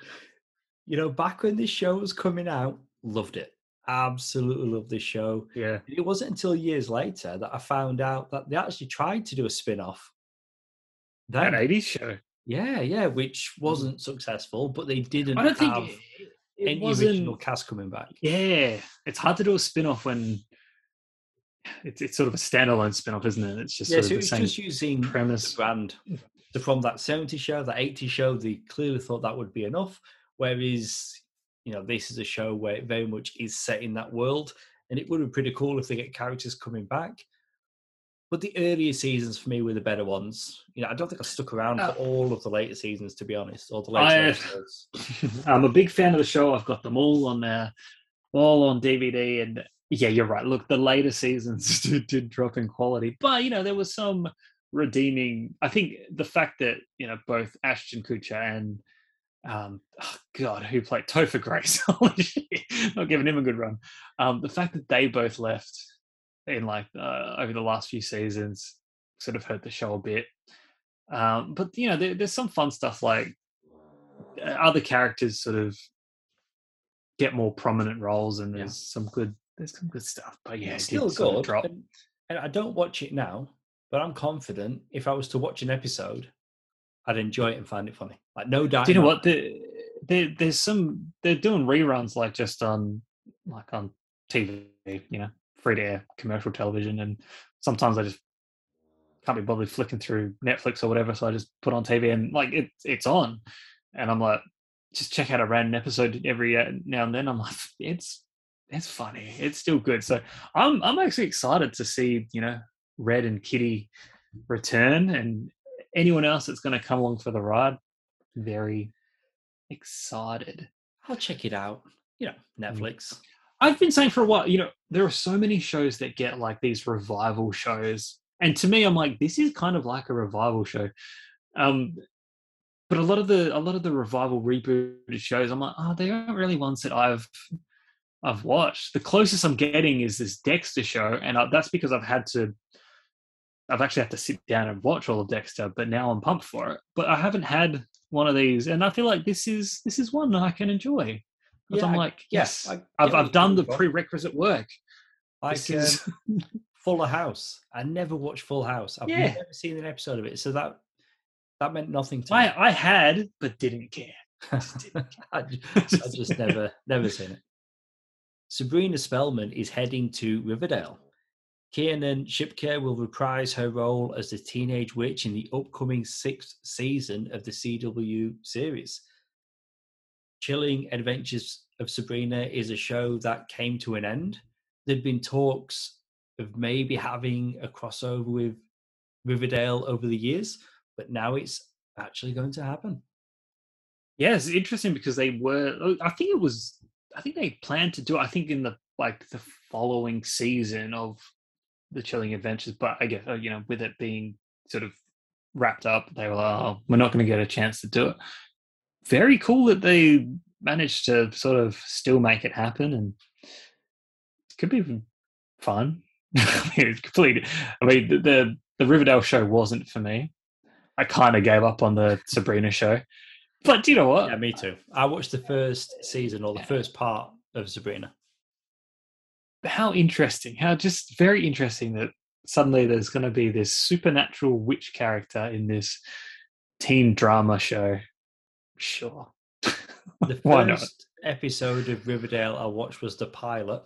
Speaker 2: You know, back when this show was coming out, loved it. Absolutely loved this show.
Speaker 1: Yeah.
Speaker 2: It wasn't until years later that I found out that they actually tried to do a spin off.
Speaker 1: That
Speaker 2: Then,
Speaker 1: 80s show.
Speaker 2: yeah, yeah, which wasn't successful, but they didn't
Speaker 1: I don't think
Speaker 2: have
Speaker 1: it, it
Speaker 2: any original cast coming back.
Speaker 1: Yeah, it's hard to do a spin off when it's, it's sort of a standalone spin off, isn't it? It's just
Speaker 2: Yeah,
Speaker 1: sort
Speaker 2: so
Speaker 1: of
Speaker 2: it's
Speaker 1: the same
Speaker 2: just using the
Speaker 1: premise.
Speaker 2: brand. So from that 70 show, that 80 show, they clearly thought that would be enough. Whereas, you know, this is a show where it very much is set in that world. And it would be pretty cool if they get characters coming back. But the earlier seasons for me were the better ones. You know, I don't think I stuck around
Speaker 1: Uh,
Speaker 2: for all of the later seasons, to be honest, or the later
Speaker 1: I-
Speaker 2: episodes. [LAUGHS]
Speaker 1: I'm a big fan of the show. I've got them all on uh, all on DVD, and yeah, you're right. Look, the later seasons [LAUGHS] did, did drop in quality, but you know there was some redeeming. I think the fact that you know both Ashton Kutcher and um, oh God, who played Topher Grace? [LAUGHS] Not giving him a good run. Um, the fact that they both left in like uh, over the last few seasons sort of hurt the show a bit. Um, but you know, there, there's some fun stuff like uh, other characters sort of get more prominent roles, and
Speaker 2: Yeah.
Speaker 1: there's some good there's some good stuff. But yeah,
Speaker 2: it's still good.
Speaker 1: drop.
Speaker 2: And, and I don't watch it now, but I'm confident if I was to watch an episode, I'd enjoy it and find it funny. Like no doubt.
Speaker 1: Do you know what? The, there, there's some they're doing reruns like just on like on TV, you know, free to air commercial television, and sometimes I just can't be bothered flicking through Netflix or whatever, so I just put on TV and like it, it's on, and I'm like, just check out a random episode every uh, now and then. I'm like, [LAUGHS] it's it's funny, it's still good. So I'm I'm actually excited to see you know Red and Kitty return, and anyone else that's going to come along for the ride. Very excited.
Speaker 2: I'll check it out. You know,
Speaker 1: Mm.
Speaker 2: Netflix.
Speaker 1: I've been saying for a while, you know, there are so many shows that get like these revival shows. And to me, I'm like, this is kind of like a revival show. Um, but a lot of the a lot of the revival rebooted shows, I'm like, oh, they aren't really ones that I've I've watched. The closest I'm getting is this Dexter show, and I, that's because I've had to I've actually had to sit down and watch all of Dexter, but now I'm pumped for it. But I haven't had one of these, and I feel like this is this is one that I can enjoy. Because I'm like,
Speaker 2: yeah,
Speaker 1: yes,
Speaker 2: I,
Speaker 1: I've I've done the prerequisite work.
Speaker 2: Like
Speaker 1: This is-
Speaker 2: um, [LAUGHS] Fuller House. I never watched Full House. I've
Speaker 1: Yeah.
Speaker 2: never seen an episode of it, so that that meant nothing to me.
Speaker 1: I I had, but didn't care. [LAUGHS]
Speaker 2: I, ju- [LAUGHS] I just never never seen it. Sabrina Spellman is heading to Riverdale. Kiernan Shipka will reprise her role as the teenage witch in the upcoming sixth season of the CW series. Chilling Adventures of Sabrina is a show that came to an end. There'd been talks of maybe having a crossover with Riverdale over the years, but now it's actually going to happen.
Speaker 1: Yeah, it's interesting because they were. I think it was. I think they planned to do it. I think in the like the following season of the Chilling Adventures, but I guess uh, you know with it being sort of wrapped up, they were like, oh, we're not going to get a chance to do it. Very cool that they managed to sort of still make it happen, and it could be fun. [LAUGHS] I mean, it's completely. I mean, the the Riverdale show wasn't for me. I kind of gave up on the Sabrina show. But do you know what?
Speaker 2: Yeah, me too. I watched the first season or the first part of Sabrina.
Speaker 1: How interesting. How just very interesting that suddenly there's going to be this supernatural witch character in this teen drama show. Sure. [LAUGHS]
Speaker 2: The first episode of Riverdale I watched was the pilot,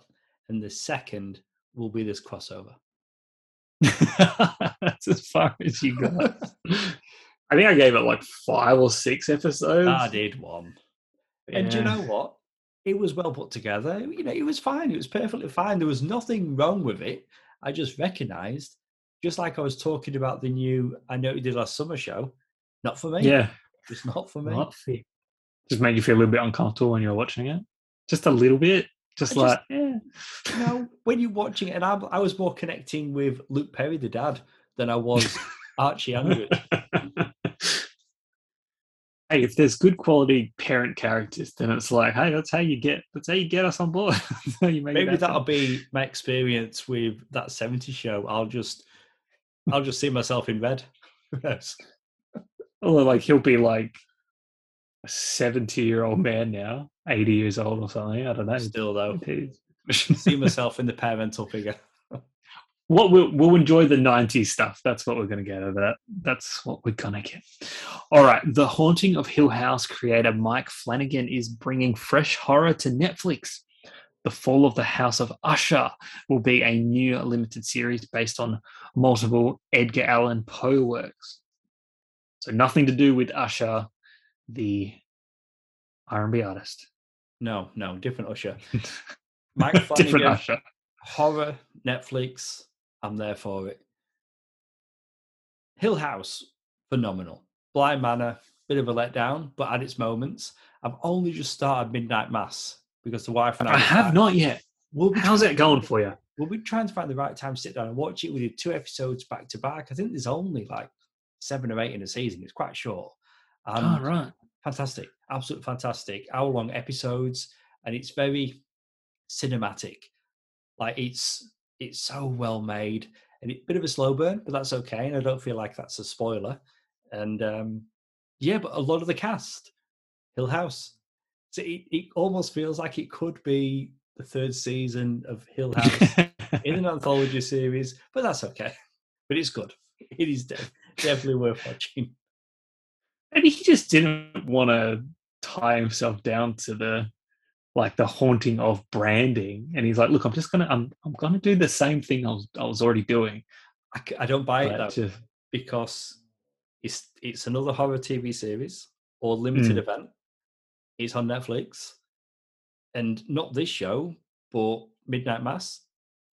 Speaker 2: and the second will be this crossover. [LAUGHS]
Speaker 1: That's as far as you got. [LAUGHS] I think I gave it like five or six episodes.
Speaker 2: I did one. And do you know what? It was well put together. You know, it was fine. It was perfectly fine. There was nothing wrong with it. I just recognized, just like I was talking about the new I know you did last summer show, not for me.
Speaker 1: Yeah.
Speaker 2: Just not for me.
Speaker 1: Not fit. Just made you feel a little bit uncomfortable when you were watching it. Just a little bit. Just
Speaker 2: I just-
Speaker 1: like, yeah.
Speaker 2: You know, when you're watching it, and I, I was more connecting with Luke Perry, the dad, than I was [LAUGHS] Archie Andrews. [LAUGHS]
Speaker 1: hey, if there's good quality parent characters, then it's like, hey, that's how you get that's how you get us on board. [LAUGHS]
Speaker 2: Maybe that'll be my experience with that 70s show. I'll just I'll just see myself in red. Yes. [LAUGHS]
Speaker 1: Or like he'll be like a 70 year old man now, 80 years old or something. I don't know.
Speaker 2: Still though. See [LAUGHS] myself in the parental figure.
Speaker 1: What we'll, we'll enjoy the 90s stuff. That's what we're going to get of that. That's what we're going to get. All right. The Haunting of Hill House creator Mike Flanagan is bringing fresh horror to Netflix. The Fall of the House of Usher will be a new limited series based on multiple Edgar Allan Poe works. So nothing to do with Usher, the R&B artist.
Speaker 2: No, no, different Usher. [LAUGHS] Mike Flanagan, Different
Speaker 1: Usher.
Speaker 2: horror, Netflix. I'm there for it. Hill House, phenomenal. Bly Manor, bit of a letdown, but at its moments. I've only just started Midnight Mass because the wife and I.
Speaker 1: I have
Speaker 2: decided
Speaker 1: not yet.
Speaker 2: We'll
Speaker 1: How's that going for you?
Speaker 2: We'll be trying to find the right time to sit down and watch it. We did two episodes back to back. I think there's only like seven or eight in a season. It's quite short. Um,
Speaker 1: oh, right.
Speaker 2: fantastic, absolutely fantastic. Hour long episodes, and it's very cinematic. Like it's it's so well made, and a bit of a slow burn, but that's okay. And I don't feel like that's a spoiler. And um, yeah, but a lot of the cast, Hill House. So it, it almost feels like it could be the third season of Hill House in an [LAUGHS] anthology series, but that's okay. But it's good. It is de- definitely worth watching.
Speaker 1: Maybe he just didn't want to tie himself down to the like the haunting of branding, and he's like, "Look, I'm just gonna, I'm, I'm gonna do the same thing I was, I was already doing."
Speaker 2: I don't buy it though
Speaker 1: just-
Speaker 2: because it's it's another horror TV series or limited
Speaker 1: Mm.
Speaker 2: event. It's on Netflix, and not this show, but Midnight Mass.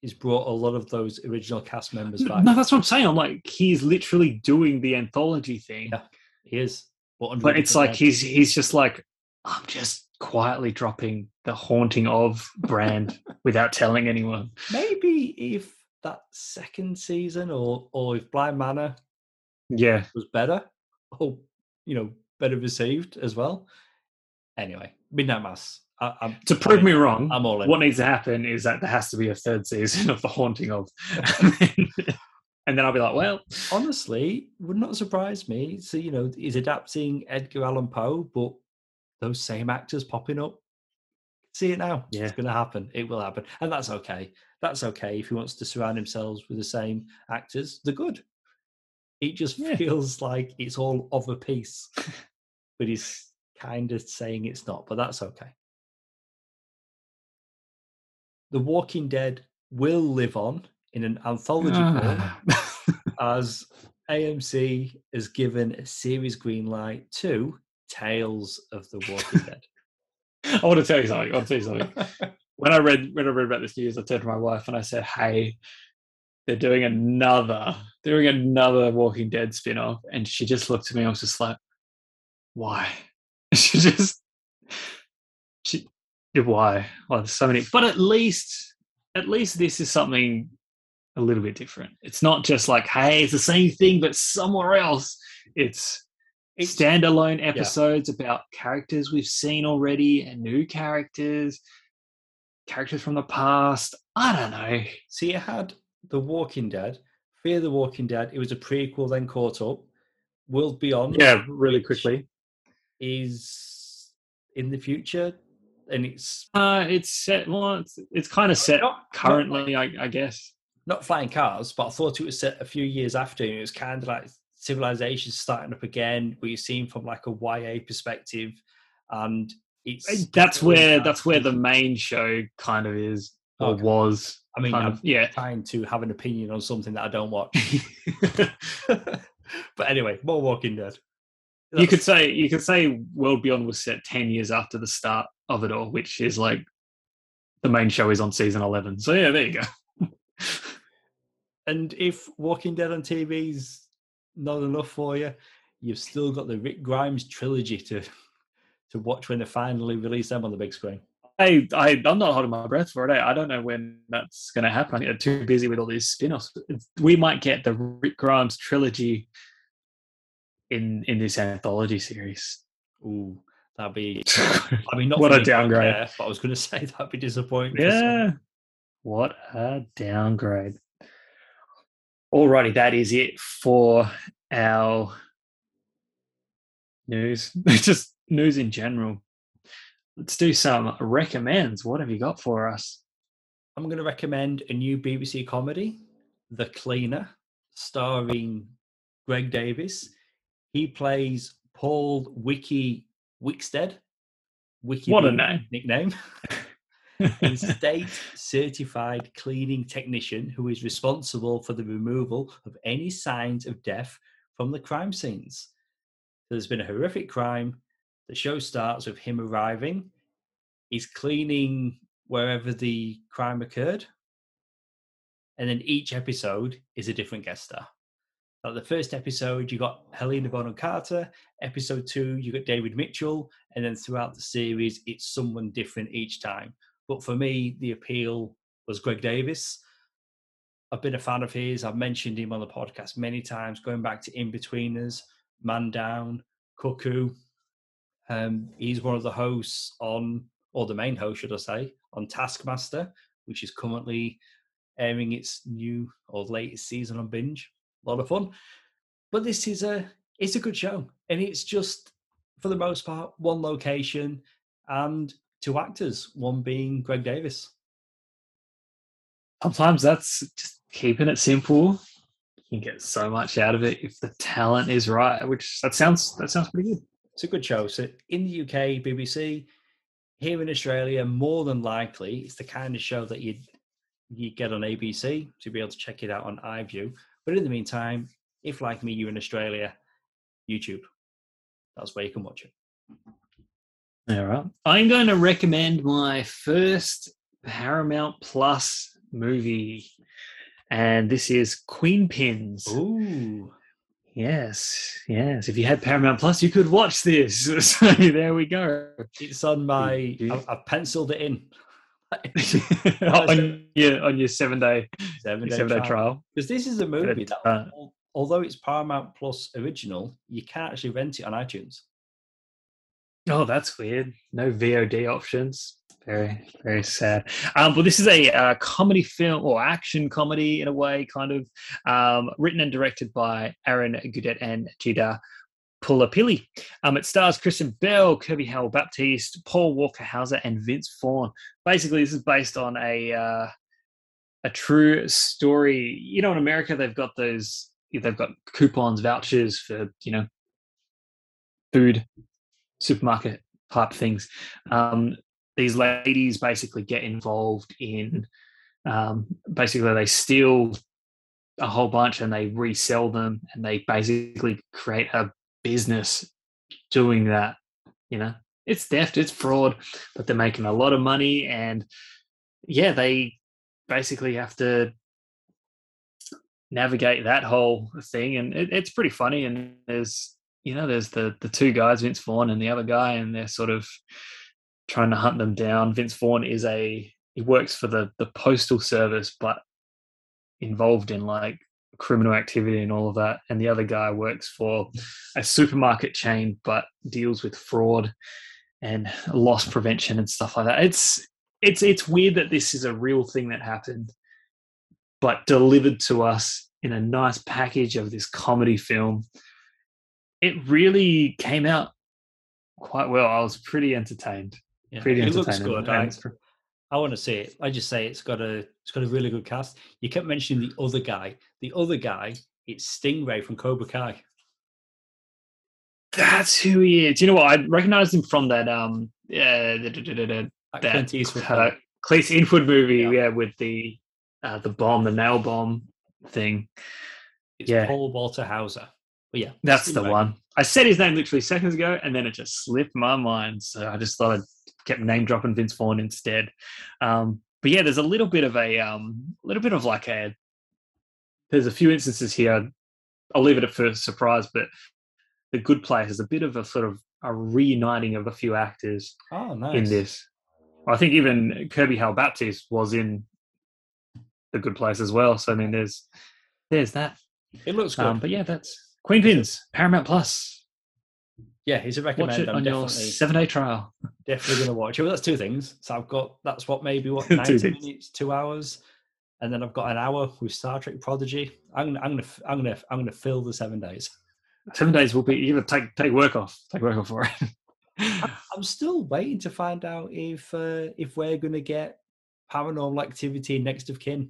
Speaker 2: He's brought a lot of those original cast members back.
Speaker 1: no, that's what I'm saying. I'm like, he's literally doing the anthology thing,
Speaker 2: Yeah, He is, but,
Speaker 1: but it's like he's he's just like, I'm just quietly dropping the haunting of brand [LAUGHS] without telling anyone.
Speaker 2: maybe if that second season or or if Bly Manor
Speaker 1: Yeah,
Speaker 2: was better or you know better received as well. Anyway, Midnight Mass. I, I'm,
Speaker 1: to prove
Speaker 2: I'm
Speaker 1: me
Speaker 2: in.
Speaker 1: wrong,
Speaker 2: I'm all in.
Speaker 1: what needs to happen is that there has to be a third season of the haunting of [LAUGHS] [LAUGHS] and then i'll be like well
Speaker 2: honestly would not surprise me. So you know, he's adapting Edgar Allan Poe, but those same actors popping up. See it now.
Speaker 1: Yeah.
Speaker 2: It's going to happen. It will happen, and that's okay. That's okay if he wants to surround himself with the same actors. They're good. It just
Speaker 1: Yeah.
Speaker 2: feels like it's all of a piece, [LAUGHS] but he's kind of saying it's not. But that's okay. The Walking Dead will live on in an anthology form ah. [LAUGHS] as AMC has given a series green light to Tales of the Walking Dead. [LAUGHS]
Speaker 1: i want to tell you something i want to tell you something. [LAUGHS] When i read when i read about this news i turned to my wife and i said hey they're doing another doing another walking dead spin-off and she just looked at me and was just like why? [LAUGHS] She just she why? Well there's so many but at least at least this is something a little bit different. It's not just like hey it's the same thing but somewhere else. It's
Speaker 2: It's-
Speaker 1: standalone episodes about characters we've seen already and new characters characters from the past i don't know
Speaker 2: See, it had The Walking Dead, Fear the Walking Dead. It was a prequel, then caught up. World Beyond.
Speaker 1: yeah really quickly
Speaker 2: Is in the future, and it's
Speaker 1: uh it's set well it's, it's kind of set
Speaker 2: not- not-
Speaker 1: currently I, I guess
Speaker 2: not flying cars, but I thought it was set a few years after. And it was kind of like civilization starting up again, you're seeing from like a YA perspective, and it's
Speaker 1: that's where that's where the main show kind of is or okay. was.
Speaker 2: I mean,
Speaker 1: I'm
Speaker 2: of, yeah, trying to have an opinion on something that I don't watch. [LAUGHS] [LAUGHS] but anyway, more Walking Dead.
Speaker 1: That's... You could say you could say World Beyond was set ten years after the start of it all, which is like the main show is on season eleven. So yeah, there you go. [LAUGHS]
Speaker 2: and if Walking Dead on TV is not enough for you, you've still got the Rick Grimes trilogy to to watch when they finally release them on the big screen.
Speaker 1: I, I I'm not holding my breath for it. Eh? I don't know when that's going to happen. I'm too busy with all these spin-offs. We might get the Rick Grimes trilogy in in this anthology series.
Speaker 2: Ooh, that'd be. [LAUGHS] I mean, not
Speaker 1: what a downgrade. Care,
Speaker 2: but I was going [LAUGHS] to say that'd be disappointing.
Speaker 1: Yeah, what a downgrade. Alrighty, that is it for our news. [LAUGHS] Just news in general. Let's do some recommends. What have you got for us?
Speaker 2: I'm going to recommend a new BBC comedy, The Cleaner, starring Greg Davies. He plays Paul Wicky Wickstead.
Speaker 1: Wicky what a name.
Speaker 2: Nickname. [LAUGHS] a state certified cleaning technician who is responsible for the removal of any signs of death from the crime scenes. There's been a horrific crime. The show starts with him arriving. He's cleaning wherever the crime occurred. And then each episode is a different guest star. Like the first episode, you got Helena Bonham Carter. Episode two, you got David Mitchell. And then throughout the series, it's someone different each time. But for me, the appeal was Greg Davies. I've been a fan of his. I've mentioned him on the podcast many times, going back to Inbetweeners, Man Down, Cuckoo. Um, he's one of the hosts on, or the main host, should I say, on Taskmaster, which is currently airing its new or latest season on Binge a lot of fun. But this is a it's a good show, and it's just for the most part one location and two actors, one being Greg Davies.
Speaker 1: Sometimes that's just keeping it simple. You can get so much out of it if the talent is right. Which that sounds that sounds pretty good.
Speaker 2: It's a good show. So in the UK, BBC, here in Australia, more than likely, it's the kind of show that you you get on ABC to be able to check it out on iView. But in the meantime, if like me, you're in Australia, YouTube. That's where you can watch it.
Speaker 1: All right. I'm going to recommend my first Paramount Plus movie, and this is Queenpins.
Speaker 2: Ooh.
Speaker 1: Yes, yes. If you had Paramount Plus, you could watch this. [LAUGHS] So there we go.
Speaker 2: It's on my. I've, I've penciled it in. [LAUGHS]
Speaker 1: on your on your seven day seven day, seven day trial
Speaker 2: because this is a movie that although it's Paramount Plus original, you can't actually rent it on iTunes.
Speaker 1: Oh, that's weird. No VOD options. Very, very sad. Um, but this is a uh, comedy film or action comedy in a way, kind of um, written and directed by Aaron Gaudet and Gita Pullapilly. Um, it stars Kristen Bell, Kirby Howell Baptiste, Paul Walter Hauser, and Vince Vaughn. Basically, this is based on a uh, a true story. You know, in America, they've got those. They've got coupons, vouchers for you know, food, supermarket type things. Um, these ladies basically get involved in. Um, basically, they steal a whole bunch and they resell them, and they basically create a business doing that. You know, it's theft, it's fraud, but they're making a lot of money, and yeah, they basically have to navigate that whole thing, and it, it's pretty funny. And there's you know, there's the the two guys, Vince Vaughn and the other guy, and they're sort of trying to hunt them down. Vince Vaughn is a he works for the the postal service, but involved in like criminal activity and all of that. And the other guy works for a supermarket chain, but deals with fraud and loss prevention and stuff like that. It's it's it's weird that this is a real thing that happened, but delivered to us in a nice package of this comedy film. It really came out quite well. I was pretty entertained.
Speaker 2: Yeah,
Speaker 1: pretty
Speaker 2: it looks good. I, I want to see it. I just say it's got a it's got a really good cast. You kept mentioning the other guy. The other guy, it's Stingray from Cobra Kai.
Speaker 1: That's who he is. You know what? I recognized him from that um yeah da,
Speaker 2: Like
Speaker 1: that
Speaker 2: Clint Eastwood
Speaker 1: uh. Clint Eastwood movie,
Speaker 2: Yeah.
Speaker 1: yeah, with the uh, the bomb, the nail bomb thing.
Speaker 2: It's
Speaker 1: yeah.
Speaker 2: Paul Walter Hauser. But yeah,
Speaker 1: That's the one. I said his name literally seconds ago, and then it just slipped my mind. So I just thought I kept name dropping Vince Vaughn instead. Um, but yeah, there's a little bit of a um, little bit of like a. There's a few instances here. I'll leave it at first surprise, but the Good Place is a bit of a sort of a reuniting of a few actors
Speaker 2: Oh, nice.
Speaker 1: in this. I think even Kirby Howell Baptiste was in the Good Place as well. So I mean, there's there's that.
Speaker 2: It looks good.
Speaker 1: Um, but yeah, that's Queenpins, Paramount Plus.
Speaker 2: yeah, it's a
Speaker 1: Watch it
Speaker 2: I'm
Speaker 1: on your seven day trial.
Speaker 2: definitely going to watch it. Well, that's two things. So I've got that's what maybe what [LAUGHS]
Speaker 1: Two
Speaker 2: ninety
Speaker 1: things.
Speaker 2: minutes, two hours, and then I've got an hour with Star Trek Prodigy. I'm gonna, I'm gonna, I'm gonna, I'm gonna fill the seven days.
Speaker 1: Seven days will be you gotta take take work off. Take work off for it.
Speaker 2: I'm still waiting to find out if uh, if we're going to get Paranormal Activity Next of Kin.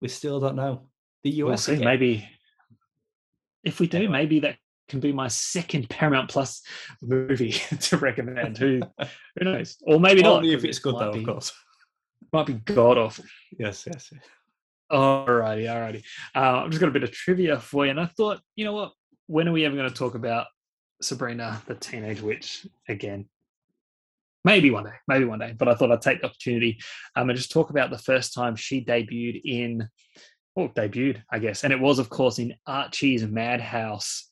Speaker 2: We still don't know. The US
Speaker 1: we'll see. Maybe if we do, maybe that can be my second Paramount Plus movie [LAUGHS] to recommend. Who who knows? Or maybe not.
Speaker 2: if it's good though,
Speaker 1: be-
Speaker 2: of course.
Speaker 1: Might be god awful.
Speaker 2: Yes, yes. yes.
Speaker 1: Alrighty, alrighty. Uh, I've just got a bit of trivia for you, and I thought, you know what? When are we ever going to talk about Sabrina, the Teenage Witch, again? Maybe one day, maybe one day. But I thought I'd take the opportunity um, and just talk about the first time she debuted in, well, debuted, I guess, and it was, of course, in Archie's Madhouse.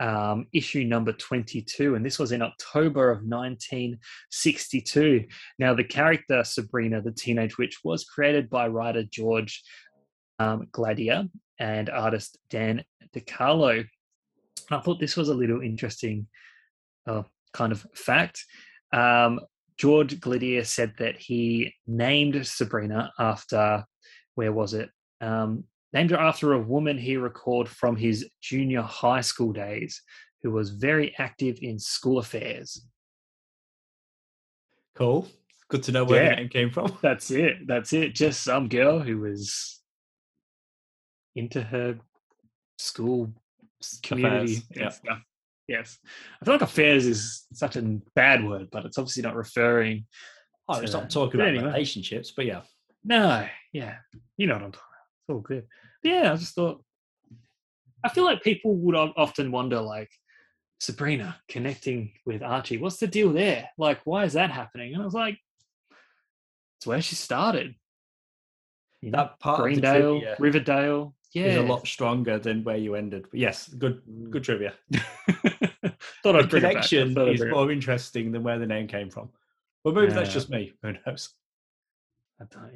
Speaker 1: Um, issue number 22, and this was in October of 1962. Now, the character Sabrina, the Teenage Witch, was created by writer George um, Gladir and artist Dan DeCarlo. I thought this was a little interesting uh, kind of fact. Um, George Gladir said that he named Sabrina after, where was it? Um, named after a woman he recalled from his junior high school days who was very active in school affairs.
Speaker 2: Cool. Good to know where
Speaker 1: Yeah.
Speaker 2: the name came from. [LAUGHS]
Speaker 1: That's it. That's it. Just some girl who was into her school community
Speaker 2: yeah.
Speaker 1: stuff. Yes. I feel like affairs is such a bad word, but it's obviously not referring.
Speaker 2: Oh, it's not talking about
Speaker 1: anyway.
Speaker 2: relationships, but yeah.
Speaker 1: No, yeah. You know what I'm talking about. It's all good. But yeah, I just thought, I feel like people would often wonder, like, Sabrina connecting with Archie, what's the deal there? Like, why is that happening? And I was like, it's where she started. You know?
Speaker 2: That part of the
Speaker 1: Greendale,
Speaker 2: trivia
Speaker 1: Riverdale. Yeah.
Speaker 2: is a lot stronger than where you ended. But yes, good mm. good trivia. [LAUGHS]
Speaker 1: Thought
Speaker 2: The
Speaker 1: I'd bring it back. I
Speaker 2: connection is more interesting than where the name came from. Well, maybe that's just me. Who knows?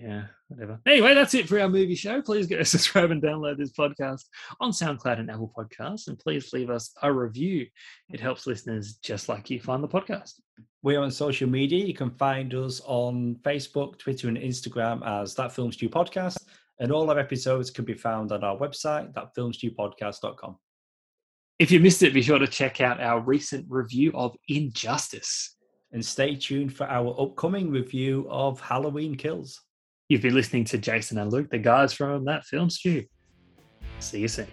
Speaker 1: Yeah, whatever. Anyway, that's it for our movie show. Please go [LAUGHS] subscribe and download this podcast on SoundCloud and Apple Podcasts, and please leave us a review. It helps listeners just like you find the podcast.
Speaker 2: We're on social media. You can find us on Facebook, Twitter, and Instagram as That Film Stew Podcast. And all our episodes can be found on our website, thatfilmstewpodcast.com.
Speaker 1: If you missed it, be sure to check out our recent review of Injustice.
Speaker 2: And stay tuned for our upcoming review of Halloween Kills.
Speaker 1: You've been listening to Jason and Luke, the guys from that film stew. See you soon.